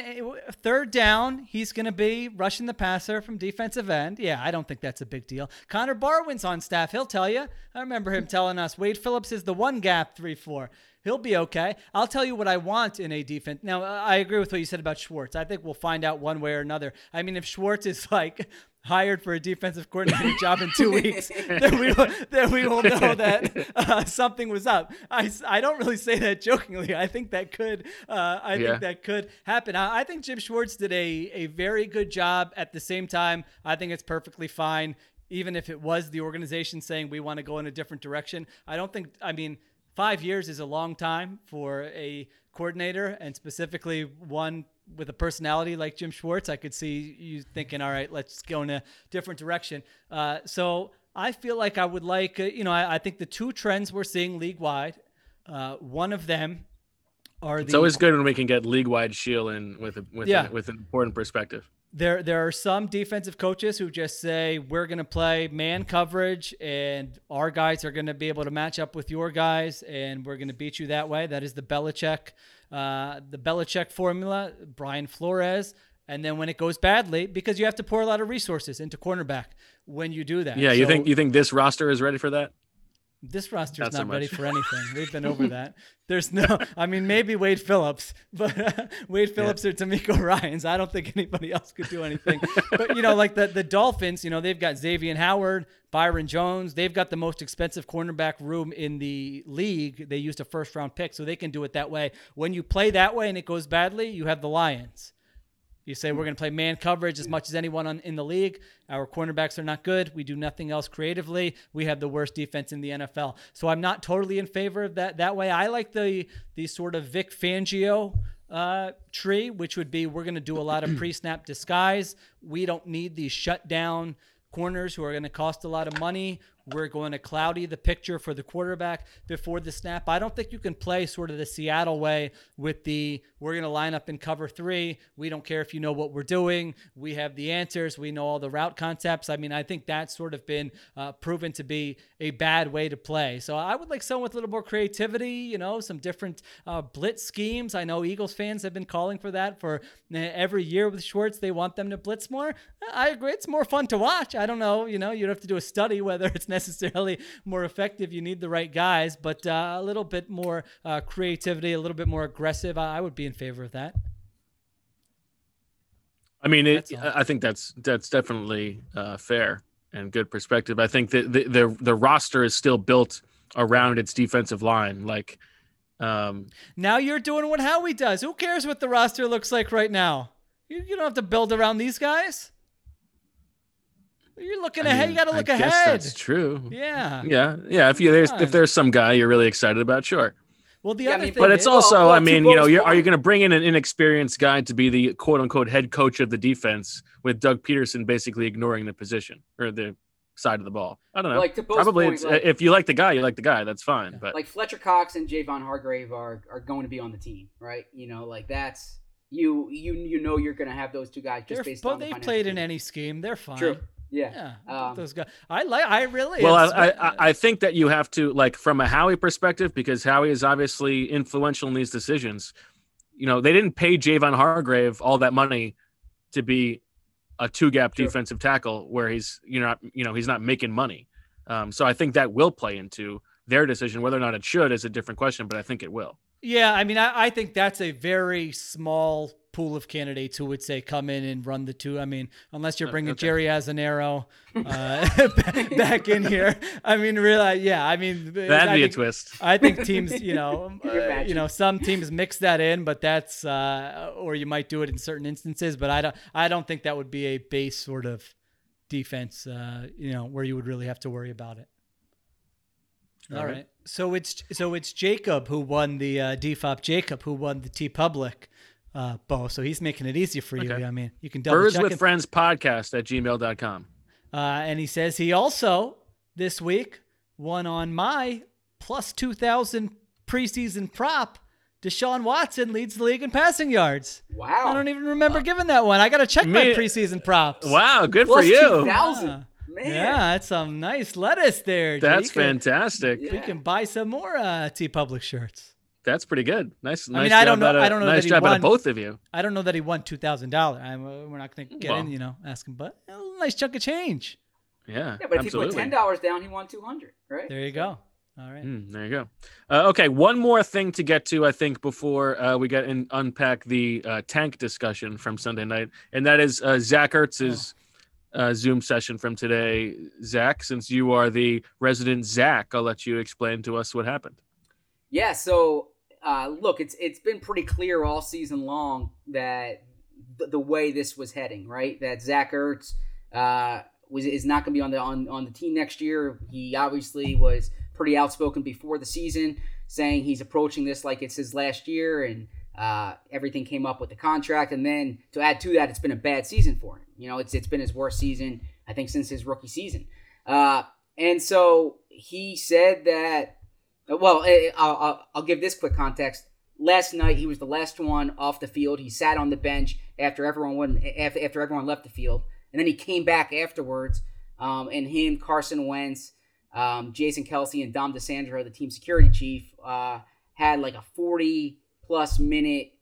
third down, he's going to be rushing the passer from defensive end. Yeah, I don't think that's a big deal. Connor Barwin's on staff. He'll tell you. I remember him telling us Wade Phillips is the one gap 3 4. He'll be okay. I'll tell you what I want in a defense. Now, I agree with what you said about Schwartz. I think we'll find out one way or another. I mean, if Schwartz is like hired for a defensive coordinator job in two weeks, then we will, then we will know that uh, something was up. I, I don't really say that jokingly. I think that could uh, I Yeah. think that could happen. I, I think Jim Schwartz did a a very good job. At the same time, I think it's perfectly fine. Even if it was the organization saying we want to go in a different direction, I don't think. I mean, five years is a long time for a coordinator, and specifically one with a personality like Jim Schwartz. I could see you thinking, all right, let's go in a different direction. Uh, so I feel like I would like, uh, you know, I, I think the two trends we're seeing league wide. Uh, one of them are It's the always good when we can get league wide Sheil in with a, with Yeah. a, with an important perspective. There there are some defensive coaches who just say we're going to play man coverage and our guys are going to be able to match up with your guys and we're going to beat you that way. That is the Belichick uh, the Belichick formula. Brian Flores. And then when it goes badly, because you have to pour a lot of resources into cornerback when you do that. Yeah, you So- think you think this roster is ready for that? This roster's Not not, so ready for anything. We've been over that. There's no, I mean, maybe Wade Phillips, but uh, Wade Phillips or DeMeco Ryans. I don't think anybody else could do anything. but you know, like the the Dolphins, you know, they've got Xavier Howard, Byron Jones. They've got the most expensive cornerback room in the league. They used a first round pick, so they can do it that way. When you play that way and it goes badly, you have the Lions. You say we're going to play man coverage as much as anyone on, in the league. Our cornerbacks are not good. We do nothing else creatively. We have the worst defense in the NFL. So I'm not totally in favor of that that way. I like the the sort of Vic Fangio uh, tree, which would be we're going to do a lot of pre-snap disguise. We don't need these shutdown corners who are going to cost a lot of money. We're going to cloudy the picture for the quarterback before the snap. I don't think you can play sort of the Seattle way with the we're going to line up in cover three. We don't care if you know what we're doing. We have the answers. We know all the route concepts. I mean, I think that's sort of been uh, proven to be a bad way to play. So I would like someone with a little more creativity, you know, some different uh, blitz schemes. I know Eagles fans have been calling for that for uh, every year with Schwartz. They want them to blitz more. I agree. It's more fun to watch. I don't know. You know, you'd have to do a study whether it's necessarily more effective. You need the right guys, but uh, a little bit more uh, creativity, a little bit more aggressive. I, I would be in favor of that. I mean, it, I think that's that's definitely uh, fair and good perspective. I think that the, the the roster is still built around its defensive line. Like, um, Now you're doing what Howie does. Who cares what the roster looks like right now? You, you don't have to build around these guys. You're looking I ahead. mean, you got to I look guess ahead. That's true. Yeah. Yeah, yeah. If you there's if there's some guy you're really excited about, sure. Well, the Yeah, I other mean, thing But is, it's also, well, I mean, you know, you're, are you going to bring in an inexperienced guy to be the quote unquote head coach of the defense with Doug Pederson basically ignoring the position or the side of the ball? I don't know. Like, to Bo's Probably, point, it's, like- if you like the guy, you like the guy. That's fine. But like Fletcher Cox and Javon Hargrave are are going to be on the team, right? You know, like that's you you you know you're going to have those two guys just they're, based but on the they've financial played in any scheme. They're fine. True. Yeah. Yeah. Um, those guys. I like. I really. well, I, I, I think that you have to like from a Howie perspective because Howie is obviously influential in these decisions. You know, they didn't pay Javon Hargrave all that money to be a two gap Sure. defensive tackle where he's you know you know he's not making money. Um, so I think that will play into their decision. Whether or not it should is a different question, but I think it will. Yeah, I mean, I, I think that's a very small pool of candidates who would say come in and run the two. I mean, unless you're Uh, bringing okay. Jerry Azzinaro uh, back- back in here. I mean, really, yeah. I mean, That'd I be a twist. I think teams, you know, you uh, you know, some teams mix that in, but that's, uh, or you might do it in certain instances. But I don't, I don't think that would be a base sort of defense, uh, you know, where you would really have to worry about it. All All right. right. So it's so it's Jacob who won the uh, DFOP. Jacob who won the TeePublic. Uh, Bo, so he's making it easy for you. Okay. I mean, you can double Birds check with it. Friends podcast at gmail.com. Uh, and he says he also this week won on my plus 2000 preseason prop Deshaun Watson leads the league in passing yards. Wow. I don't even remember giving that one. I got to check my preseason props. Wow, good Plus for you. 2,000. Man. Yeah, that's some nice lettuce there. That's Jake. fantastic. We can buy some more uh, TeePublic shirts. That's pretty good. Nice. I nice mean, I don't know- out I don't know Nice that he job out won. of both of you. I don't know that he won two thousand dollars. Uh, we're not going to get Well. in, you know, asking, but a nice chunk of change. Yeah. Yeah, but if absolutely. he put ten dollars down, he won two hundred, right? There you go. All right. Mm, there you go. Uh, okay, one more thing to get to, I think, before uh, we get in unpack the uh, tank discussion from Sunday night, and that is uh, Zach Ertz's uh, Zoom session from today. Zach, since you are the resident Zach, I'll let you explain to us what happened. Yeah, so uh, look, it's it's been pretty clear all season long that the, way this was heading, right? That Zach Ertz uh, was is not going to be on the on, on the team next year. He obviously was pretty outspoken before the season, saying he's approaching this like it's his last year, and uh, everything came up with the contract. And then to add to that, it's been a bad season for him. You know, it's it's been his worst season I think since his rookie season. Uh, and so he said that well, eh, I'll, I'll, I'll give this quick context. Last night, he was the last one off the field. He sat on the bench after everyone went, after, after everyone left the field, and then he came back afterwards. Um, and him, Carson Wentz, um, Jason Kelce, and Dom DeSandro, the team security chief, uh, had like a forty plus minute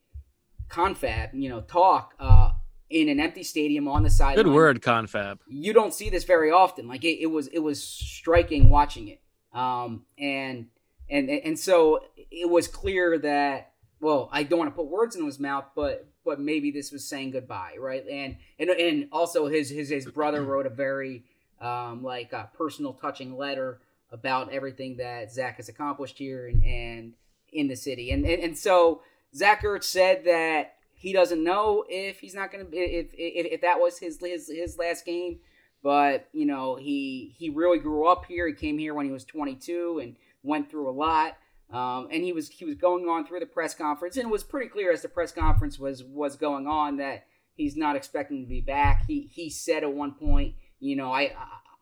confab, you know, talk uh, in an empty stadium on the side. Good word, confab. You don't see this very often. Like it, it was, it was striking watching it. Um, and and and so it was clear that well i don't want to put words in his mouth but but maybe this was saying goodbye right and and and also his his his brother wrote a very um like a personal touching letter about everything that zach has accomplished here and and in the city. And and, and so zach ertz said that he doesn't know if he's not gonna if if, if that was his his his last game but you know he he really grew up here. He came here when he was 22 and went through a lot. Um, and he was he was going on through the press conference and it was pretty clear as the press conference was was going on that he's not expecting to be back. He he said at one point you know i i,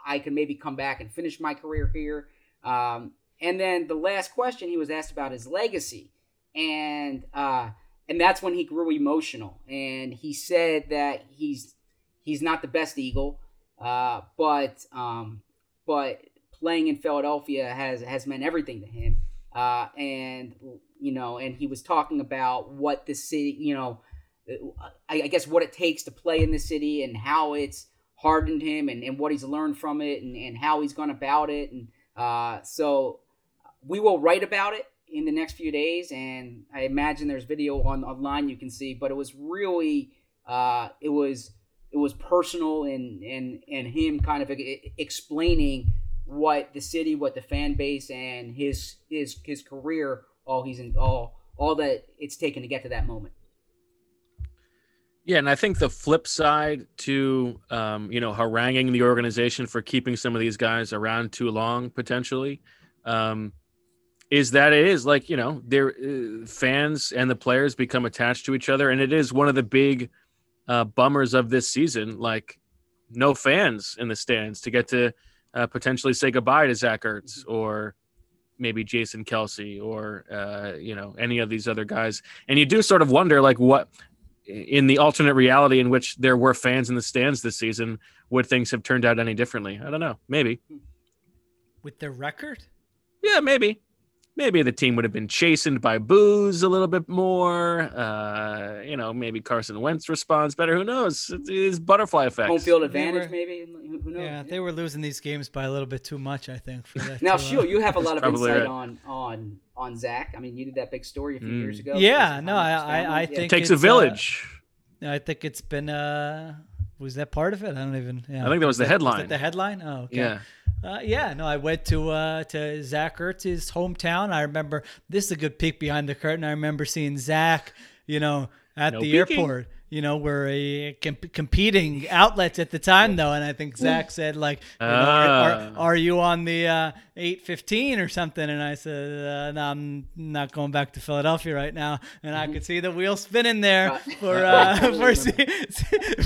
I could maybe come back and finish my career here. Um, and then the last question he was asked about his legacy and uh and that's when he grew emotional and he said that he's he's not the best eagle uh, but um, but playing in Philadelphia has has meant everything to him. Uh, and you know, and he was talking about what the city, you know, I, I guess what it takes to play in the city and how it's hardened him and, and what he's learned from it and, and how he's gone about it. And uh, so we will write about it in the next few days. And I imagine there's video on online you can see, but it was really, uh, it was, it was personal and, and, and him kind of explaining what the city, what the fan base and his, his, his career, all he's in, all, all that it's taken to get to that moment. Yeah, and I think the flip side to um, you know haranguing the organization for keeping some of these guys around too long potentially um, is that it is like you know their uh, fans and the players become attached to each other, and it is one of the big uh, bummers of this season. Like no fans in the stands to get to uh, potentially say goodbye to Zach Ertz or maybe Jason Kelce or uh, you know any of these other guys, and you do sort of wonder like what in the alternate reality in which there were fans in the stands this season, would things have turned out any differently? I don't know. Maybe. With their record? Yeah, maybe. Maybe the team would have been chastened by boos a little bit more. Uh, you know, maybe Carson Wentz responds better. Who knows? It's, it's butterfly effect. Home field advantage, were- maybe. Who who knows? Yeah, they were losing these games by a little bit too much, I think. For that Now, to, uh, you have a lot of insight right. on on on Zach. I mean, you did that big story a few Mm. years ago. Yeah, no, I- I- I Yeah. think- it Takes a it's, uh, village. I think it's been. uh Was that part of it? I don't even. Yeah. I think that was the that headline. the headline? Oh, okay. yeah. Uh, yeah, no, I went to uh, to Zach Ertz's hometown. I remember this is a good peek behind the curtain. I remember seeing Zach, you know, at No the peeking. airport. You know, we're a comp- competing outlets at the time, though, and I think Zach said like, you know, are, Ah. are, are you on the uh, eight fifteen or something? And I said, uh, no, I'm not going back to Philadelphia right now. And I could see the wheel spinning there for uh, for C-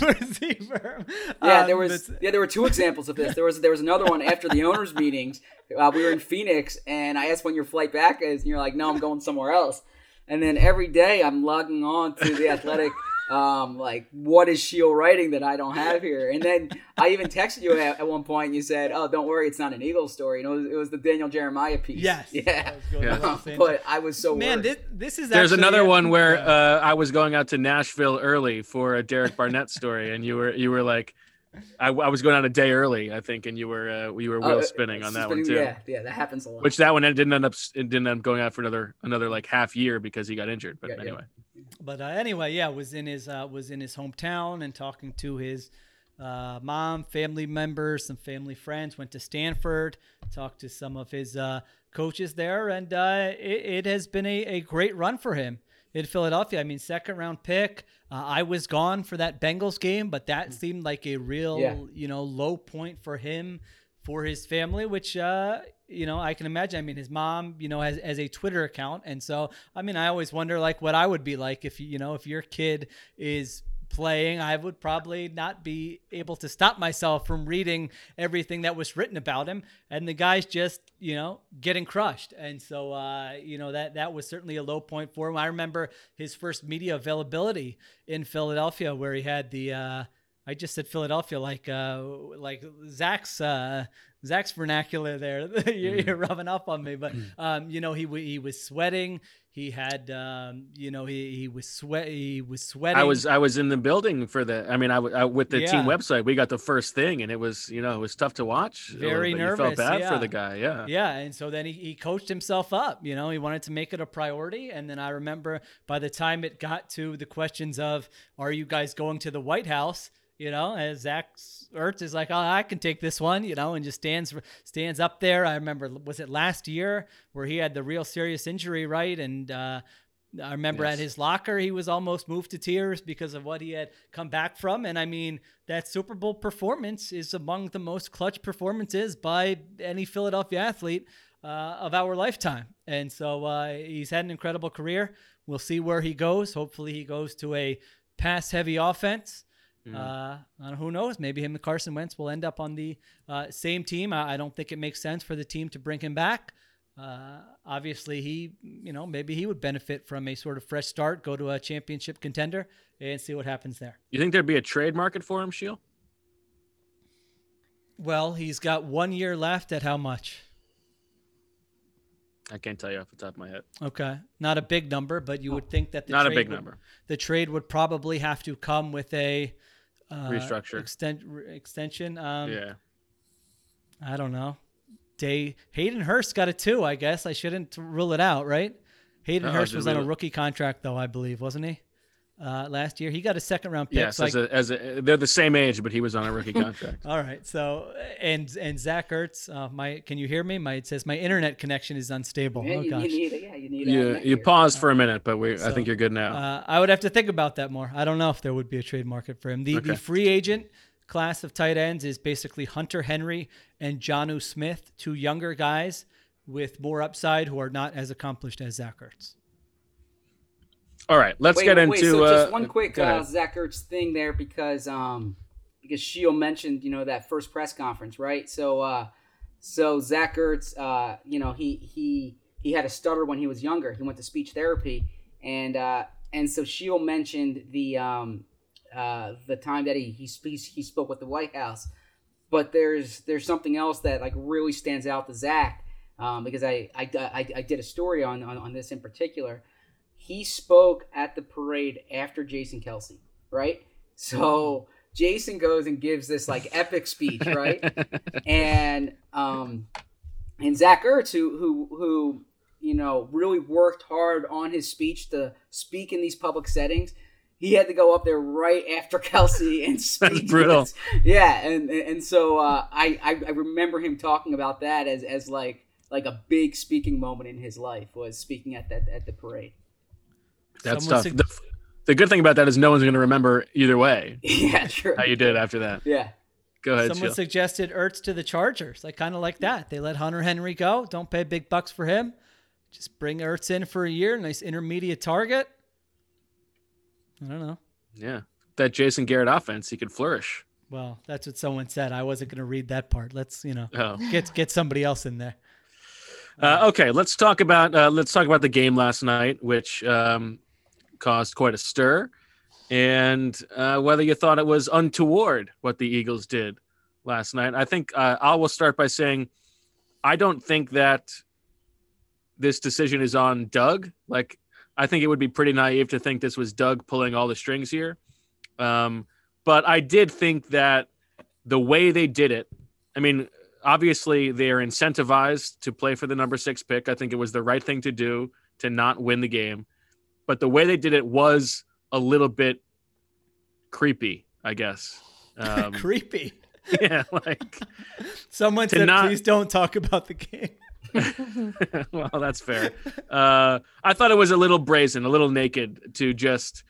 for Seaverm. Yeah, Um, there was but- yeah there were two examples of this. There was there was another one after the owners' meetings. Uh, we were in Phoenix, and I asked when your flight back is, and you're like, "No, I'm going somewhere else." and then every day I'm logging on to the Athletic. Um, like what is Sheil writing that I don't have here? And then I even texted you at, at one point. And you said, "Oh, don't worry, it's not an Eagles story. You know, it was, it was the Daniel Jeremiah piece." Yes. yeah. I was going Yeah. Los Angeles. But I was so Man, this, this is There's actually another a- one where uh, I was going out to Nashville early for a Derek Barnett story, and you were you were like, I, I was going out a day early, I think, and you were uh, you were wheel uh, spinning on that one too. Yeah, yeah, that happens a lot. Which that one didn't end up it didn't end up going out for another another like half year because he got injured. But Yeah, yeah. But uh, anyway, yeah, was in his uh, was in his hometown and talking to his uh, mom, family members, some family friends. Went to Stanford, talked to some of his uh, coaches there, and uh, it, it has been a, a great run for him in Philadelphia. I mean, second round pick. Uh, I was gone for that Bengals game, but that seemed like a real Yeah. you know low point for him for his family, which uh, you know I can imagine. I mean, his mom, you know, has, a Twitter account, and so I mean, I always wonder like what I would be like if you know if your kid is playing. I would probably not be able to stop myself from reading everything that was written about him, and the guy's just you know getting crushed, and so uh, you know that that was certainly a low point for him. I remember his first media availability in Philadelphia, where he had the. Uh, I just said Philadelphia, like uh, like Zach's uh, Zach's vernacular there. you're, Mm. you're rubbing up on me, but um, you know he he was sweating. He had um, you know he he was sweat he was sweating. I was I was in the building for the. I mean, I, I- with the team website, we got the first thing, and it was you know it was tough to watch. Very. You felt nervous, bad yeah. for the guy. Yeah. Yeah, and so then he, he coached himself up. You know, he wanted to make it a priority. And then I remember by the time it got to the questions of, are you guys going to the White House? You know, as Zach Ertz is like, oh, I can take this one, you know, and just stands stands up there. I remember, was it last year where he had the real serious injury, right? And uh, I remember Yes. at his locker, he was almost moved to tears because of what he had come back from. And I mean, that Super Bowl performance is among the most clutch performances by any Philadelphia athlete uh, of our lifetime. And so uh, he's had an incredible career. We'll see where he goes. Hopefully, he goes to a pass heavy offense. Uh, and who knows? Maybe him and Carson Wentz will end up on the uh, same team. I, I don't think it makes sense for the team to bring him back. Uh, obviously, he, you know, maybe he would benefit from a sort of fresh start, go to a championship contender, and see what happens there. You think there'd be a trade market for him, Sheil? Well, he's got one year left at how much? I can't tell you off the top of my head. Okay, not a big number, but you would think that the Not a big would- number. The trade would probably have to come with a uh, Restructure. extent, re- extension. Um, yeah. I don't know. Day Hayden Hurst got a two, I guess. I shouldn't rule it out, right? Hayden Hurst was on a rookie contract, though, I believe, wasn't he? Uh, last year, he got a second round pick. Yes, so I- as a, as a, they're the same age, but he was on a rookie contract. all right. So and and Zach Ertz, uh, my can you hear me? My it says my internet connection is unstable. Yeah, oh you, gosh. you need, yeah, you need. you you here. paused for a minute, but we I think you're good now. Uh, I would have to think about that more. I don't know if there would be a trade market for him. The, the free agent class of tight ends is basically Hunter Henry and Jonnu Smith, two younger guys with more upside who are not as accomplished as Zach Ertz. All right, let's wait, get wait, into so uh, just one quick uh. Zach Ertz thing there because um because Sheil mentioned you know that first press conference right? So uh so Zach Ertz uh you know he he he had a stutter when he was younger. He went to speech therapy. And uh and so Sheil mentioned the um uh the time that he he speaks he spoke with the White House. But there's there's something else that like really stands out to Zach um, because I, I, I, I did a story on, on, on this in particular. He spoke at the parade after Jason Kelce, right? So Jason goes and gives this like epic speech, right? and um, and Zach Ertz, who who who you know really worked hard on his speech to speak in these public settings. He had to go up there right after Kelce and speak. brutal. Yeah, and and so uh, I, I I remember him talking about that as as like like a big speaking moment in his life was speaking at that at the parade. That's Someone tough. sug- the, the good thing about that is no one's going to remember either way yeah, sure. how you did after that. Yeah. Go ahead, Someone Sheil. suggested Ertz to the Chargers. I kind of like that. They let Hunter Henry go. Don't pay big bucks for him. Just bring Ertz in for a year. Nice intermediate target. I don't know. yeah, that Jason Garrett offense, he could flourish. Well, that's what someone said. I wasn't going to read that part. Let's, you know, Oh. get get somebody else in there. Uh, okay, let's talk about uh, let's talk about the game last night, which um, caused quite a stir, and uh, whether you thought it was untoward what the Eagles did last night. I think uh, I will start by saying I don't think that this decision is on Doug. Like, I think it would be pretty naive to think this was Doug pulling all the strings here. Um, but I did think that the way they did it, I mean, obviously they're incentivized to play for the number six pick. I think it was the right thing to do to not win the game. But the way they did it was a little bit creepy, I guess. Um, creepy. Yeah, like someone said, not... please don't talk about the game. well, that's fair. Uh, I thought it was a little brazen, a little naked to just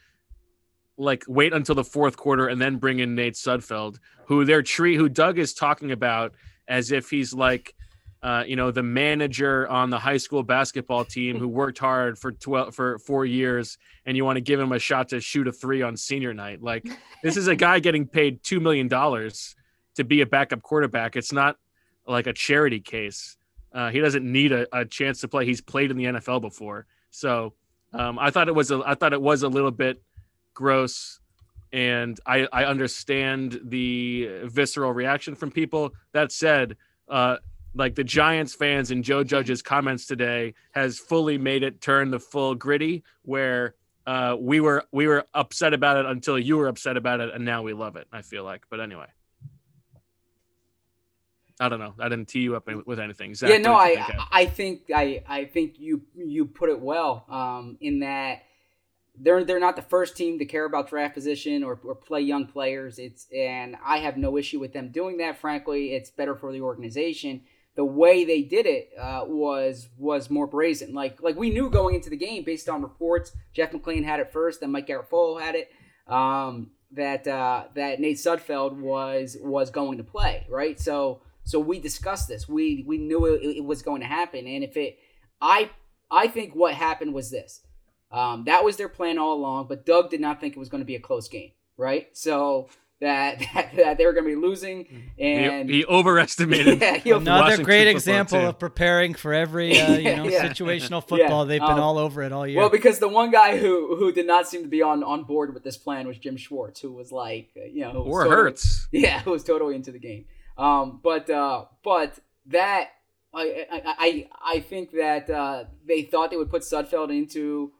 like wait until the fourth quarter and then bring in Nate Sudfeld, who their tree, who Doug is talking about as if he's like, uh, you know, the manager on the high school basketball team who worked hard for twelve for four years, and you want to give him a shot to shoot a three on senior night. Like this is a guy getting paid two million dollars to be a backup quarterback. It's not like a charity case. Uh, he doesn't need a, a, chance to play. He's played in the NFL before, so um, I thought it was a, I thought it was a little bit gross, and I I understand the visceral reaction from people. That said, uh, like the Giants fans and Joe Judge's comments today has fully made it turn the full gritty where. Uh, we were we were upset about it until you were upset about it, and now we love it. I feel like, but anyway. I don't know. I didn't tee you up with anything. Zach, yeah, no, I think I think I I think you you put it well. Um, in that they're they're not the first team to care about draft position or, or play young players. It's and I have no issue with them doing that. Frankly, it's better for the organization. The way they did it uh, was was more brazen. Like like we knew going into the game based on reports. Jeff McLane had it first, then Mike Garafolo had it. Um, that uh, that Nate Sudfeld was was going to play right. So so we discussed this. We we knew it, it was going to happen, and if it, I I think what happened was this. Um, that was their plan all along, but Doug did not think it was going to be a close game, right? So that that, that they were going to be losing, and he, he overestimated. Yeah, he another Washington great example of preparing for every uh, you know yeah. situational football. Yeah. They've been um, all over it all year. Well, because the one guy who who did not seem to be on on board with this plan was Jim Schwartz, who was like, you know, or totally, Hurts. Yeah, who was totally into the game. Um, but uh, but that I, I I think that uh, they thought they would put Sudfeld into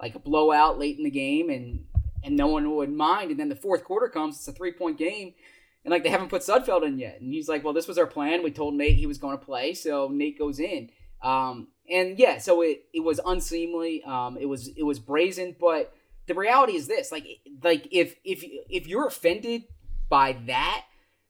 like a blowout late in the game and and no one would mind. And then the fourth quarter comes, it's a three point game, and like they haven't put Sudfeld in yet. And he's like, well, this was our plan. We told Nate he was going to play, so Nate goes in. Um, and yeah, so it it was unseemly. Um, it was it was brazen, but the reality is this: like like if if if you're offended by that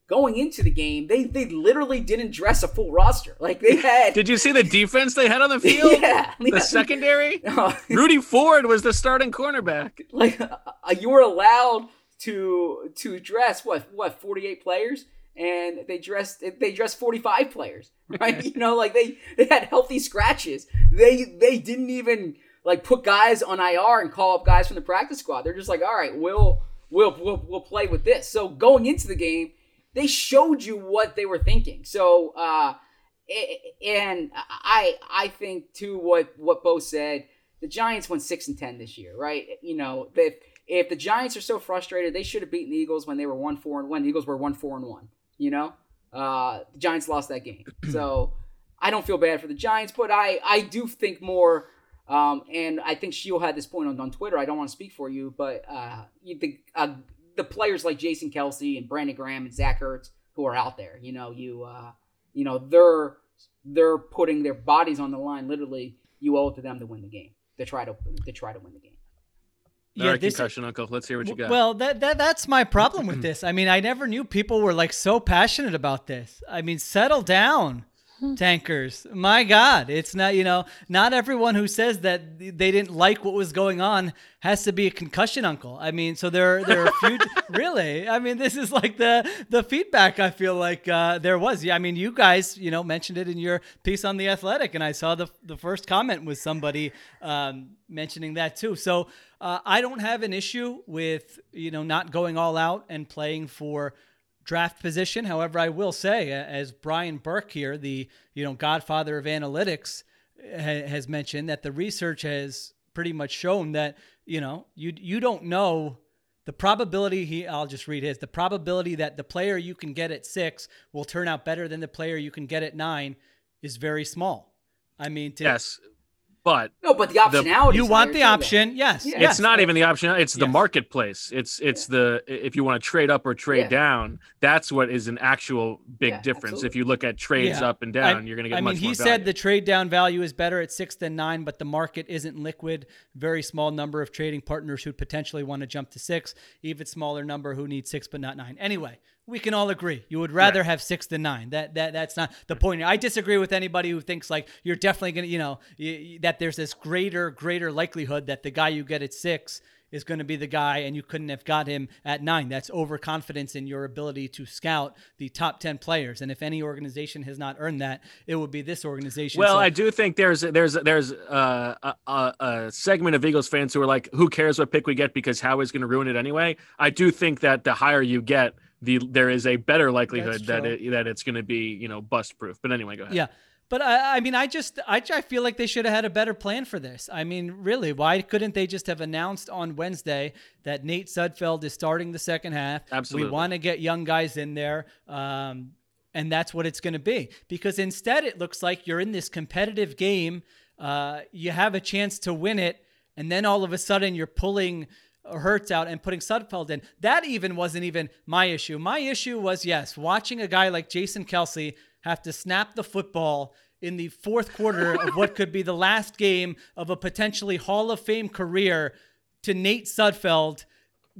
going into the game, they they literally didn't dress a full roster. Like they had. Did you see the defense they had on the field? Yeah, the yeah. secondary. Rudy Ford was the starting cornerback. Like uh, you were allowed to to dress what what forty eight players. And they dressed they dressed forty five players, right? you know, like they they had healthy scratches. They they didn't even like put guys on IR and call up guys from the practice squad. They're just like, all right, we'll we'll we'll, we'll play with this. So going into the game, they showed you what they were thinking. So, uh, and I I think too what what Bo said. The Giants went six and ten this year, right? You know, if if the Giants are so frustrated, they should have beaten the Eagles when they were one four and when the Eagles were one four and one. You know, uh, the Giants lost that game, so I don't feel bad for the Giants, but I I do think more. Um, and I think Sheil had this point on, on Twitter. I don't want to speak for you, but uh, you think uh, the players like Jason Kelce and Brandon Graham and Zach Ertz who are out there. You know, you uh, you know they're they're putting their bodies on the line. Literally, you owe it to them to win the game. To try to to try to win the game. All yeah, right, concussion, Uncle. Let's hear what you got. Well, that, that that's my problem with this. I mean, I never knew people were like so passionate about this. I mean, settle down. Tankers. My God, it's not, you know, not everyone who says that they didn't like what was going on has to be a concussion uncle. I mean, so there, there are a few, really, I mean, this is like the, the feedback I feel like uh, there was. Yeah. I mean, you guys, you know, mentioned it in your piece on the athletic and I saw the, the first comment was somebody um, mentioning that too. So uh, I don't have an issue with, you know, not going all out and playing for draft position. However, I will say, as Brian Burke here, the you know godfather of analytics, ha- has mentioned that the research has pretty much shown that you know you you don't know the probability he I'll just read his the probability that the player you can get at six will turn out better than the player you can get at nine is very small. I mean, to, yes, but no, but the optionality. you want the option, yes, Yeah. yes. it's not even the option. It's the Yes. marketplace. It's it's the if you want to trade up or trade Yeah. down, that's what is an actual big Yeah, difference. absolutely. If you look at trades Yeah. up and down, I- you're going to get I much mean, more he value. said the trade down value is better at six than nine, but the market isn't liquid. Very small number of trading partners who potentially want to jump to six. Even smaller number who need six but not nine. Anyway, we can all agree you would rather have six than nine. That that that's not the point. I disagree with anybody who thinks like you're definitely gonna, you know, that there's this greater greater likelihood that the guy you get at six is going to be the guy and you couldn't have got him at nine. That's overconfidence in your ability to scout the top 10 players. And if any organization has not earned that, it would be this organization. Well, So- I do think there's there's there's uh, a, a, a segment of Eagles fans who are like, "Who cares what pick we get because Howie's going to ruin it anyway." I do think that the higher you get, the there is a better likelihood that it that it's going to be you know bust proof. But anyway, go ahead. Yeah. But I, I mean, I just, I, I feel like they should have had a better plan for this. I mean, really, why couldn't they just have announced on Wednesday that Nate Sudfeld is starting the second half? Absolutely. We want to get young guys in there. Um, and that's what it's going to be. Because instead, it looks like you're in this competitive game. Uh, you have a chance to win it. And then all of a sudden, you're pulling Hurts out and putting Sudfeld in. That even wasn't even my issue. My issue was, yes, watching a guy like Jason Kelce have to snap the football in the fourth quarter of what could be the last game of a potentially Hall of Fame career to Nate Sudfeld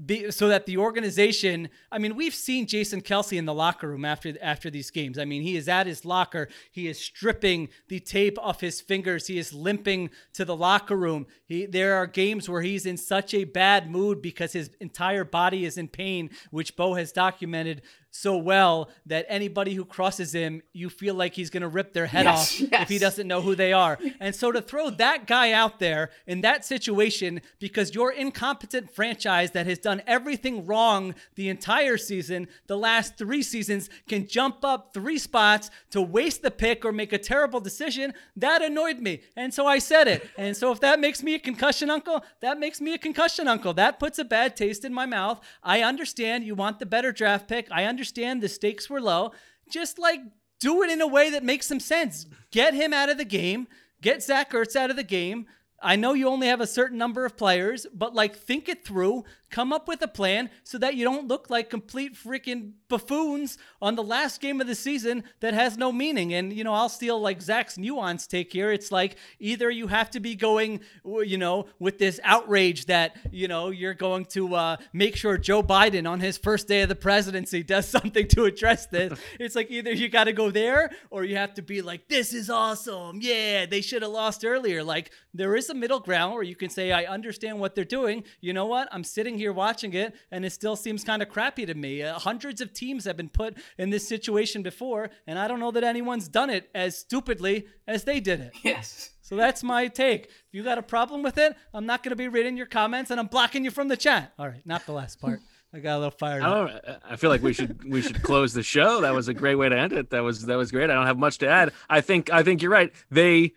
be, so that the organization I mean we've seen Jason Kelce in the locker room after after these games. I mean he is at his locker, he is stripping the tape off his fingers, he is limping to the locker room. He there are games where he's in such a bad mood because his entire body is in pain, which Bo has documented so well that anybody who crosses him, you feel like he's going to rip their head Yes, off if he doesn't know who they are. And so to throw that guy out there in that situation because your incompetent franchise that has done everything wrong the entire season, the last three seasons, can jump up three spots to waste the pick or make a terrible decision, that annoyed me. And so I said it. And so if that makes me a concussion uncle, that makes me a concussion uncle. That puts a bad taste in my mouth. I understand you want the better draft pick. I understand the stakes were low. Just like do it in a way that makes some sense. Get him out of the game. Get Zach Ertz out of the game. I know you only have a certain number of players, but like think it through. Come up with a plan so that you don't look like complete freaking buffoons on the last game of the season that has no meaning. And, you know, I'll steal like Zach's nuance take here. It's like either you have to be going, you know, with this outrage that, you know, you're going to uh, make sure Joe Biden on his first day of the presidency does something to address this. it's like either you got to go there or you have to be like, this is awesome. Yeah, they should have lost earlier. Like there is a middle ground where you can say, I understand what they're doing. You know what? I'm sitting here watching it and it still seems kind of crappy to me. Uh, hundreds of teams have been put in this situation before, and I don't know that anyone's done it as stupidly as they did it. Yes. So that's my take. If you got a problem with it, I'm not going to be reading your comments and I'm blocking you from the chat. All right, not the last part. I got a little fired I up. I feel like we should we should close the show. That was a great way to end it. That was that was great. I don't have much to add. I think I think you're right. They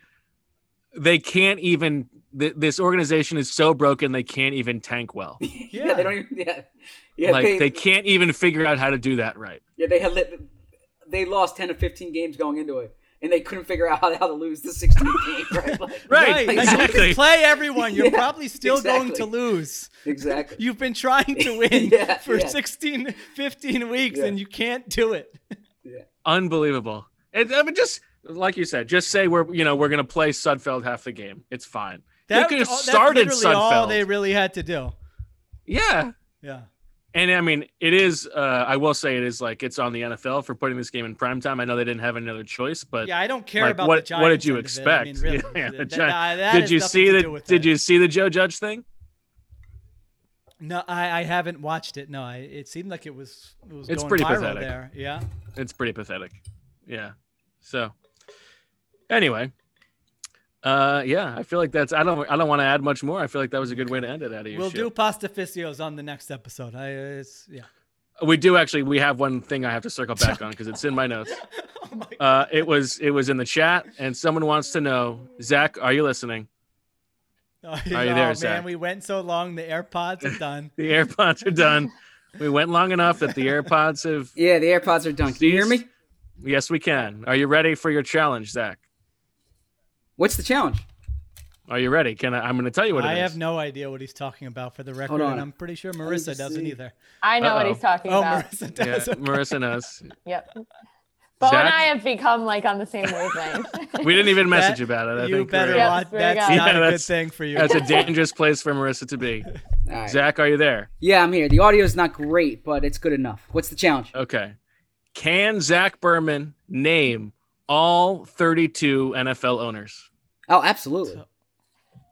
they can't even. th- This organization is so broken. They can't even tank well. Yeah. they don't even. Yeah. Yeah. like they, they can't even figure out how to do that right. yeah. They had lit, they lost ten to fifteen games going into it, and they couldn't figure out how, how to lose the 16th game. Right. Like, Right, Right, like, you exactly. can play everyone. You're Yeah, probably still going to lose. Exactly. You've been trying to win Yeah, for yeah. 16, 15 weeks Yeah. and you can't do it. Yeah. Unbelievable. And I mean, just like you said, just say we're you know we're gonna play Sudfeld half the game. It's fine. That, you could have that's started all Sudfeld. they really had to do. yeah. Yeah. And I mean, it is. Uh, I will say it is like it's on the NFL for putting this game in prime time. I know they didn't have another choice, but Yeah, I don't care like, about what the Giants. what did you it. I expect? mean, really, Yeah, the that- Gi- that- that did you see the Did you see the Joe Judge thing? No, I, I haven't watched it. No, I, it seemed like it was it was It's pretty pathetic. there. Yeah. It's pretty pathetic. Yeah. So, anyway, uh, yeah, I feel like that's. I don't. I don't want to add much more. I feel like that was a good way to end it. Out of your We'll show. do pastificios on the next episode. I it's yeah. We do actually. We have one thing I have to circle back on because it's in my notes. Uh, it was it was in the chat, and someone wants to know, Zach, are you listening? Oh, Are you oh, there, man, Zach? we went so long. The AirPods are done. The AirPods are done. We went long enough that the AirPods have. Yeah, the AirPods are done. Can you hear me? Yes, we can. Are you ready for your challenge, Zach? What's the challenge? Are you ready? Can I? I'm going to tell you what it I is. have no idea what he's talking about for the record, and I'm pretty sure Marissa doesn't see. either. I know what Uh-oh. he's talking Oh, about. Marissa Yeah, does. Marissa knows. Yep. Bo and I have become like on the same wavelength. We didn't even message That- about it. I you think better watch. swear to That's God. not Yeah, a good that's- thing for you. That's a dangerous place for Marissa to be. All right. Zach, are you there? Yeah, I'm here. The audio is not great, but it's good enough. What's the challenge? Okay. Can Zach Berman name all 32 NFL owners? Oh, absolutely.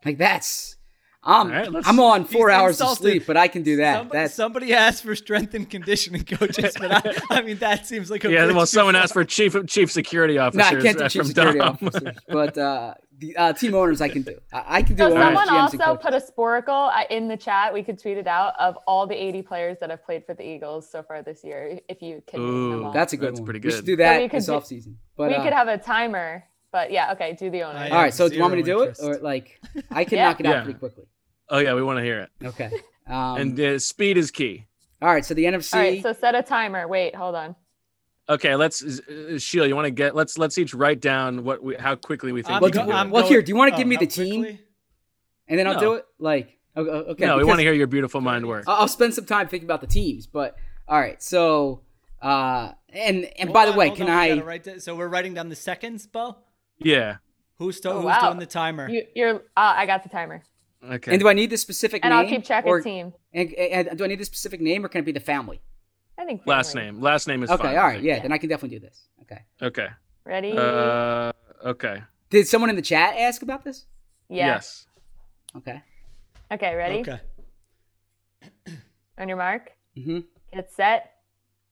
Like that's. Um, All right, let's- I'm on four He's hours of sleep, but I can do that. Somebody, That's somebody asked for strength and conditioning coaches, but I, I mean that seems like a Yeah, well, someone far. asked for chief chief security officers. no. I can't do uh, chief security Dom. officers, but uh, the uh, team owners I can do. I, I can do. So a lot of someone GMs also put a sportical uh, in the chat. We could tweet it out of all the 80 players that have played for the Eagles so far this year. If you can name them Ooh, all. That's a good That's one. pretty We should good. do that we could this do- offseason. But we uh, could have a timer, but yeah, okay, do the owner. I- all right. So do you want me to do interest. it, or like I can Yeah. knock it out Yeah. pretty quickly? Oh yeah, we want to hear it. Okay. Um, And uh, speed is key. all right. So the NFC. All right, so set a timer. Wait, hold on. Okay, let's uh, Sheila. You want to get? Let's let's each write down what we how quickly we think. I'm we Well, can go- do it. Well, going- here, do you wanna give oh, me the team? quickly? and then I'll No. do it. Like okay. okay no, we want to hear your beautiful mind work. I'll I'll spend some time thinking about the teams, but all right. So, uh, and and by Hold the way, can on, I? write that- so we're writing down the seconds, Bo. Yeah. Who's, to, Oh, who's wow. doing the timer? You, you're. Uh, I got the timer, Okay. And do I need the specific and name? And I'll keep track or, of team. And, and do I need the specific name, or can it be the family? I think Last name. Last name is Okay. fine. All right. Yeah. Then I can definitely do this. Okay. Okay. Ready? Uh. Okay. Did someone in the chat ask about this? yeah. Yes. Okay. Okay, ready? Okay. On your mark, Mm-hmm. get set,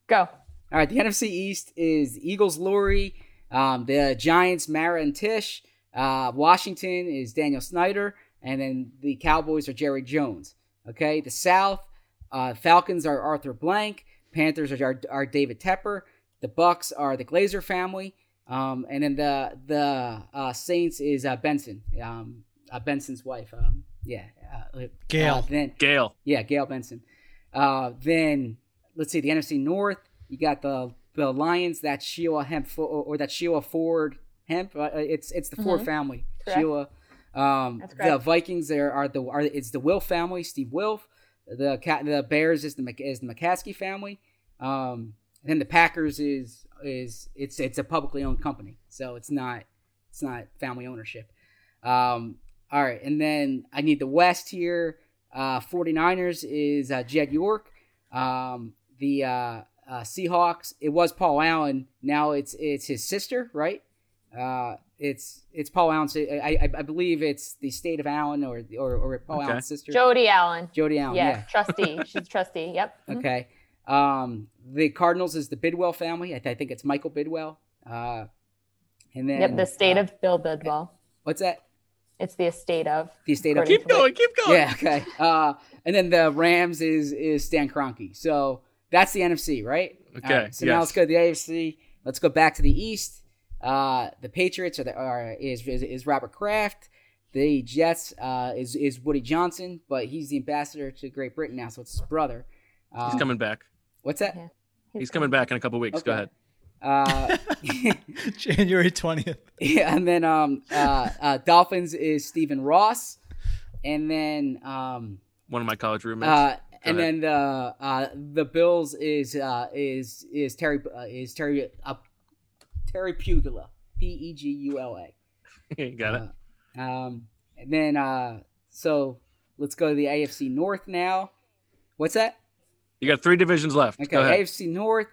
go. All right. The NFC East is Eagles, Lurie. Um, the Giants, Mara and Tisch. Uh, Washington is Daniel Snyder, and then the Cowboys are Jerry Jones. Okay. The South, uh, Falcons are Arthur Blank. Panthers are, are, are David Tepper. The Bucs are the Glazer family. Um, and then the the uh, Saints is uh, Benson, um, uh, Benson's wife. Um, yeah, uh, Gayle. Uh, then Gayle. yeah, Gayle Benson. Uh, then let's see the NFC North. You got the the Lions. that Sheila Hamp or, or that Sheila Ford Hamp. Uh, it's it's the Ford family. Mm-hmm. Correct. Sheila. Um, the. Vikings there are the are it's the Wilf family. Steve Wilf. The cat the Bears is the Mc- is the McCaskey family. Um, and then the Packers is is it's it's a publicly owned company, so it's not it's not family ownership. Um, all right, and then I need the West here. Uh, 49ers is uh, Jed York. Um, the uh, uh, Seahawks, it was Paul Allen. Now it's it's his sister, right? Uh, it's it's Paul Allen's. I, I, I believe it's the state of Allen or or, or Paul Okay. Allen's sister, Jody Allen. Jody Allen. yeah, Yeah. trustee. She's trustee. Yep. Mhm. Okay. Um, the Cardinals is the Bidwill family. I, th- I think it's Michael Bidwill. Uh, and then Yep. The state uh, of Bill Bidwill. what's that? It's the estate of. The estate of Keep going. Keep going. Yeah. Okay. Uh, and then the Rams is is Stan Kroenke. So that's the NFC, right? Okay, All right, so now let's go to the AFC. Let's go back to the East. Uh, the Patriots are, the, are is, is is Robert Kraft. The Jets uh, is is Woody Johnson, but he's the ambassador to Great Britain now, so it's his brother. Um, He's coming back. What's that? Yeah. He's coming back in a couple weeks. Go ahead. Uh, January 20th. yeah, and then um, uh, uh, Dolphins is Stephen Ross, and then um, One of my college roommates. Uh, and ahead. then the uh, the Bills is uh, is is Terry uh, is Terry uh, Terry Pegula P E G U L A. got it. Um, and then uh, so let's go to the AFC North now. What's that? You got three divisions left. Okay. AFC North.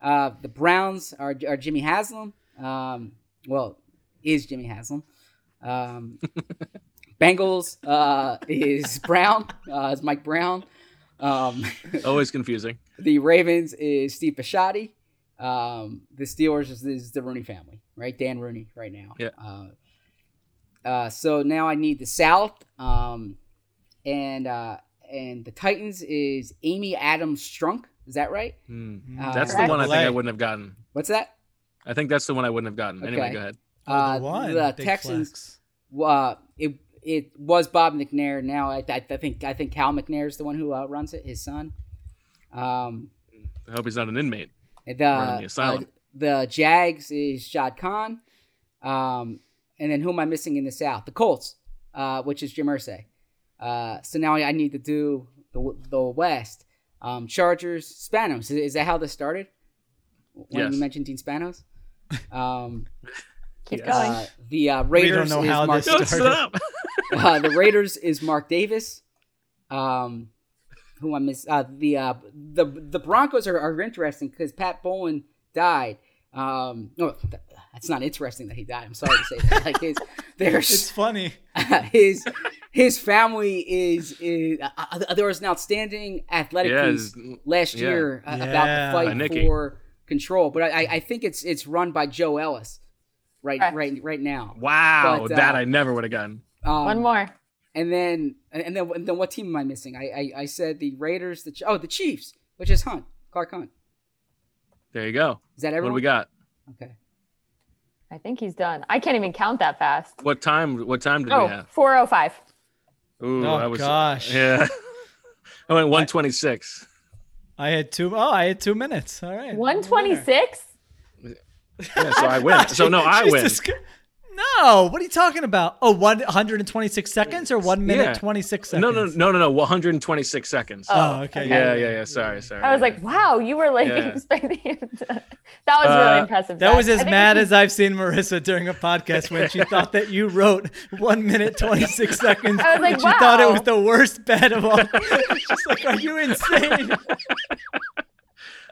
Uh, the Browns are, are Jimmy Haslam. Um, well, is Jimmy Haslam. Um, Bengals uh, is Brown. Uh, is Mike Brown. Um, Always confusing. the Ravens is Steve Bisciotti. Um, the Steelers is, is the Rooney family, right? Dan Rooney right now. Yeah. Uh, uh, so now I need the South. Um, and uh, and the Titans is Amy Adams Strunk. Is that right? Hmm. Uh, That's the one I think I wouldn't have gotten. What's that? I think that's the one I wouldn't have gotten. Anyway, go ahead. Uh, the one. the Texans. flex. Uh, it it was Bob McNair. Now I, I, I think I think Cal McNair is the one who uh, runs it. His son. Um, I hope he's not an inmate. the Running the asylum. uh, the Jags is Shad Khan. Um, and then who am I missing in the South? The Colts, uh, which is Jim Irsay. Uh, so now I need to do the the West. Um, Chargers, Spanos. Is, is that how this started? When Yes. you mentioned Dean Spanos. Keep Yes. going. uh, the uh, Raiders know is how Mark. this Don't started. stop. uh, the Raiders is Mark Davis. Um, who I miss. Uh, the uh, the the Broncos are, are interesting because Pat Bowlen died. Um, no, that's not interesting that he died. I'm sorry to say that. Like his, there's It's funny. his his family is is uh, uh, there was an outstanding athletic Yeah, piece last yeah. year uh, about the fight for control, but I, I- I think it's it's run by Joe Ellis right Correct. right right now. Wow, But, uh, that I never would have gotten. Um, One more. and then and then and then what team am I missing? I I, I said the Raiders, the oh the Chiefs, which is Hunt Clark Hunt. There you go. Is that What everyone? do we got? Okay. I think he's done. I can't even count that fast. What time? What time did we Oh, have? 405. Ooh, Oh, I was. gosh. Yeah. I went 126. I had two oh, I had two minutes. All right. 126? Yeah, so I win. So no, I She's win. disg- no, what are you talking about? Oh, one 126 seconds or one minute Yeah. 26 seconds? no, no, no, no. no, 126 seconds. Oh, okay. yeah, yeah, yeah. Sorry, sorry. I was like, wow, you were like Yeah. expecting him to. That was really Uh, impressive. That Zach. was as mad we as I've seen Marissa during a podcast when she thought that you wrote one minute 26 seconds. I was like, and she thought it was the worst bet of all. She's like, are you insane?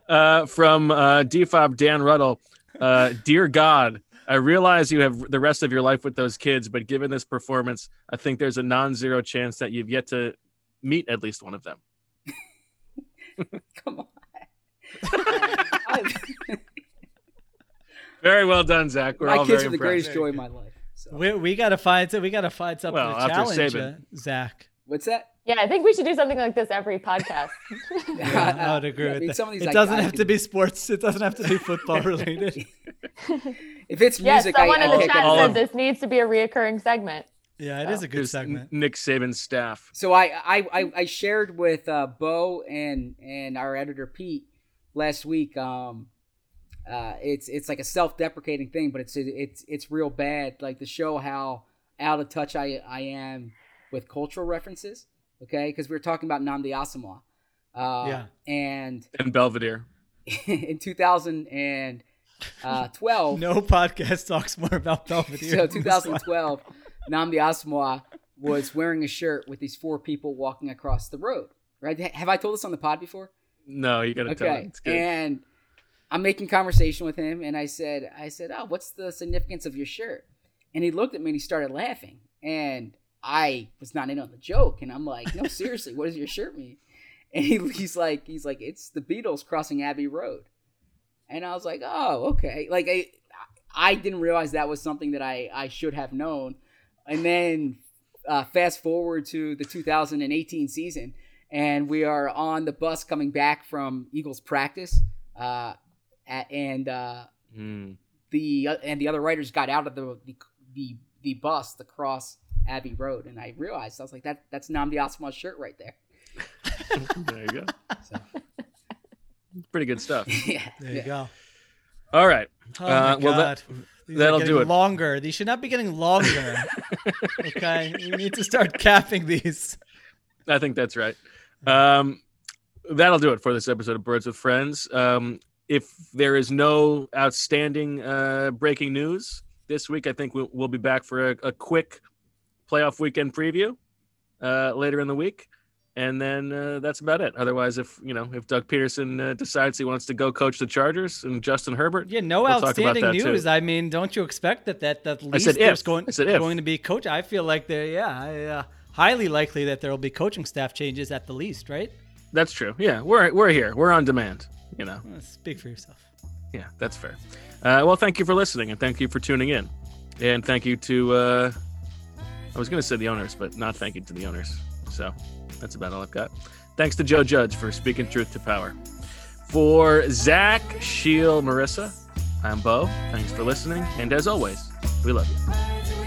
uh, from uh, DFOB Dan Ruddle. Uh, Dear God, I realize you have the rest of your life with those kids, but given this performance, I think there's a non-zero chance that you've yet to meet at least one of them. Come on. Very well done, Zach. We're my all kids very are the impressed. greatest joy of my life. So. We, we gotta find we gotta find something Well, to after challenge Saban. Zach. What's that? Yeah, I think we should do something like this every podcast. Yeah, I would agree Yeah, I with mean, that. some of these It I- doesn't I have can- to be sports. It doesn't have to be football related. If it's yes, music, someone I, in the chat said of- this needs to be a reoccurring segment. Yeah, it is a good Here's segment. Nick Saban's staff. So I I, I, I shared with uh, Bo and and our editor Pete last week. Um, uh, it's it's like a self-deprecating thing, but it's it's it's real bad. Like to show how out of touch I I am with cultural references. Okay, because we were talking about Nnamdi Asomugha. Uh, Yeah. And And Belvedere. in 2012, No podcast talks more about Belvedere. so than this one. 2012, Nnamdi Asomugha was wearing a shirt with these four people walking across the road. Right? Have I told this on the pod before? No, you gotta tell Okay. it. It's good. And I'm making conversation with him, and I said, I said, oh, what's the significance of your shirt? And he looked at me and he started laughing, and I was not in on the joke, and I'm like, no, seriously, what does your shirt mean? And he, he's like, he's like, it's the Beatles crossing Abbey Road, and I was like, oh, okay. Like I, I didn't realize that was something that I I should have known, and then uh, fast forward to the 2018 season, and we are on the bus coming back from Eagles practice, uh, at, and uh, Mm. the uh, and the other writers got out of the the the, the bus to cross Abbey Road, and I realized I was like, that that's Nnamdi Asomugha's shirt right there. There you go. So, Pretty good stuff. yeah, There you yeah. go. All right. Oh Uh, my well, god. that, These that'll do it. Longer. These should not be getting longer. okay, we need to start capping these. I think that's right. Um, that'll do it for this episode of Birds with Friends. Um, if there is no outstanding uh, breaking news this week, I think we'll, we'll be back for a, a quick playoff weekend preview uh, later in the week. And then uh, that's about it. Otherwise, if you know if Doug Pederson uh, decides he wants to go coach the Chargers and Justin Herbert, Yeah, no We'll outstanding that, too. news. I mean, don't you expect that that that least there's if. going I said if. going to be coach? I feel like there, yeah, I, uh, highly likely that there will be coaching staff changes at the least, right? that's true. Yeah, we're we're here. We're on demand. You know. Speak for yourself. Yeah, that's fair. Uh, well, thank you for listening and thank you for tuning in. And thank you to, uh, I was going to say the owners, but not thank you to the owners. So that's about all I've got. Thanks to Joe Judge for speaking truth to power. For Zach, Sheil, Marissa, I'm Bo. Thanks for listening. And as always, we love you.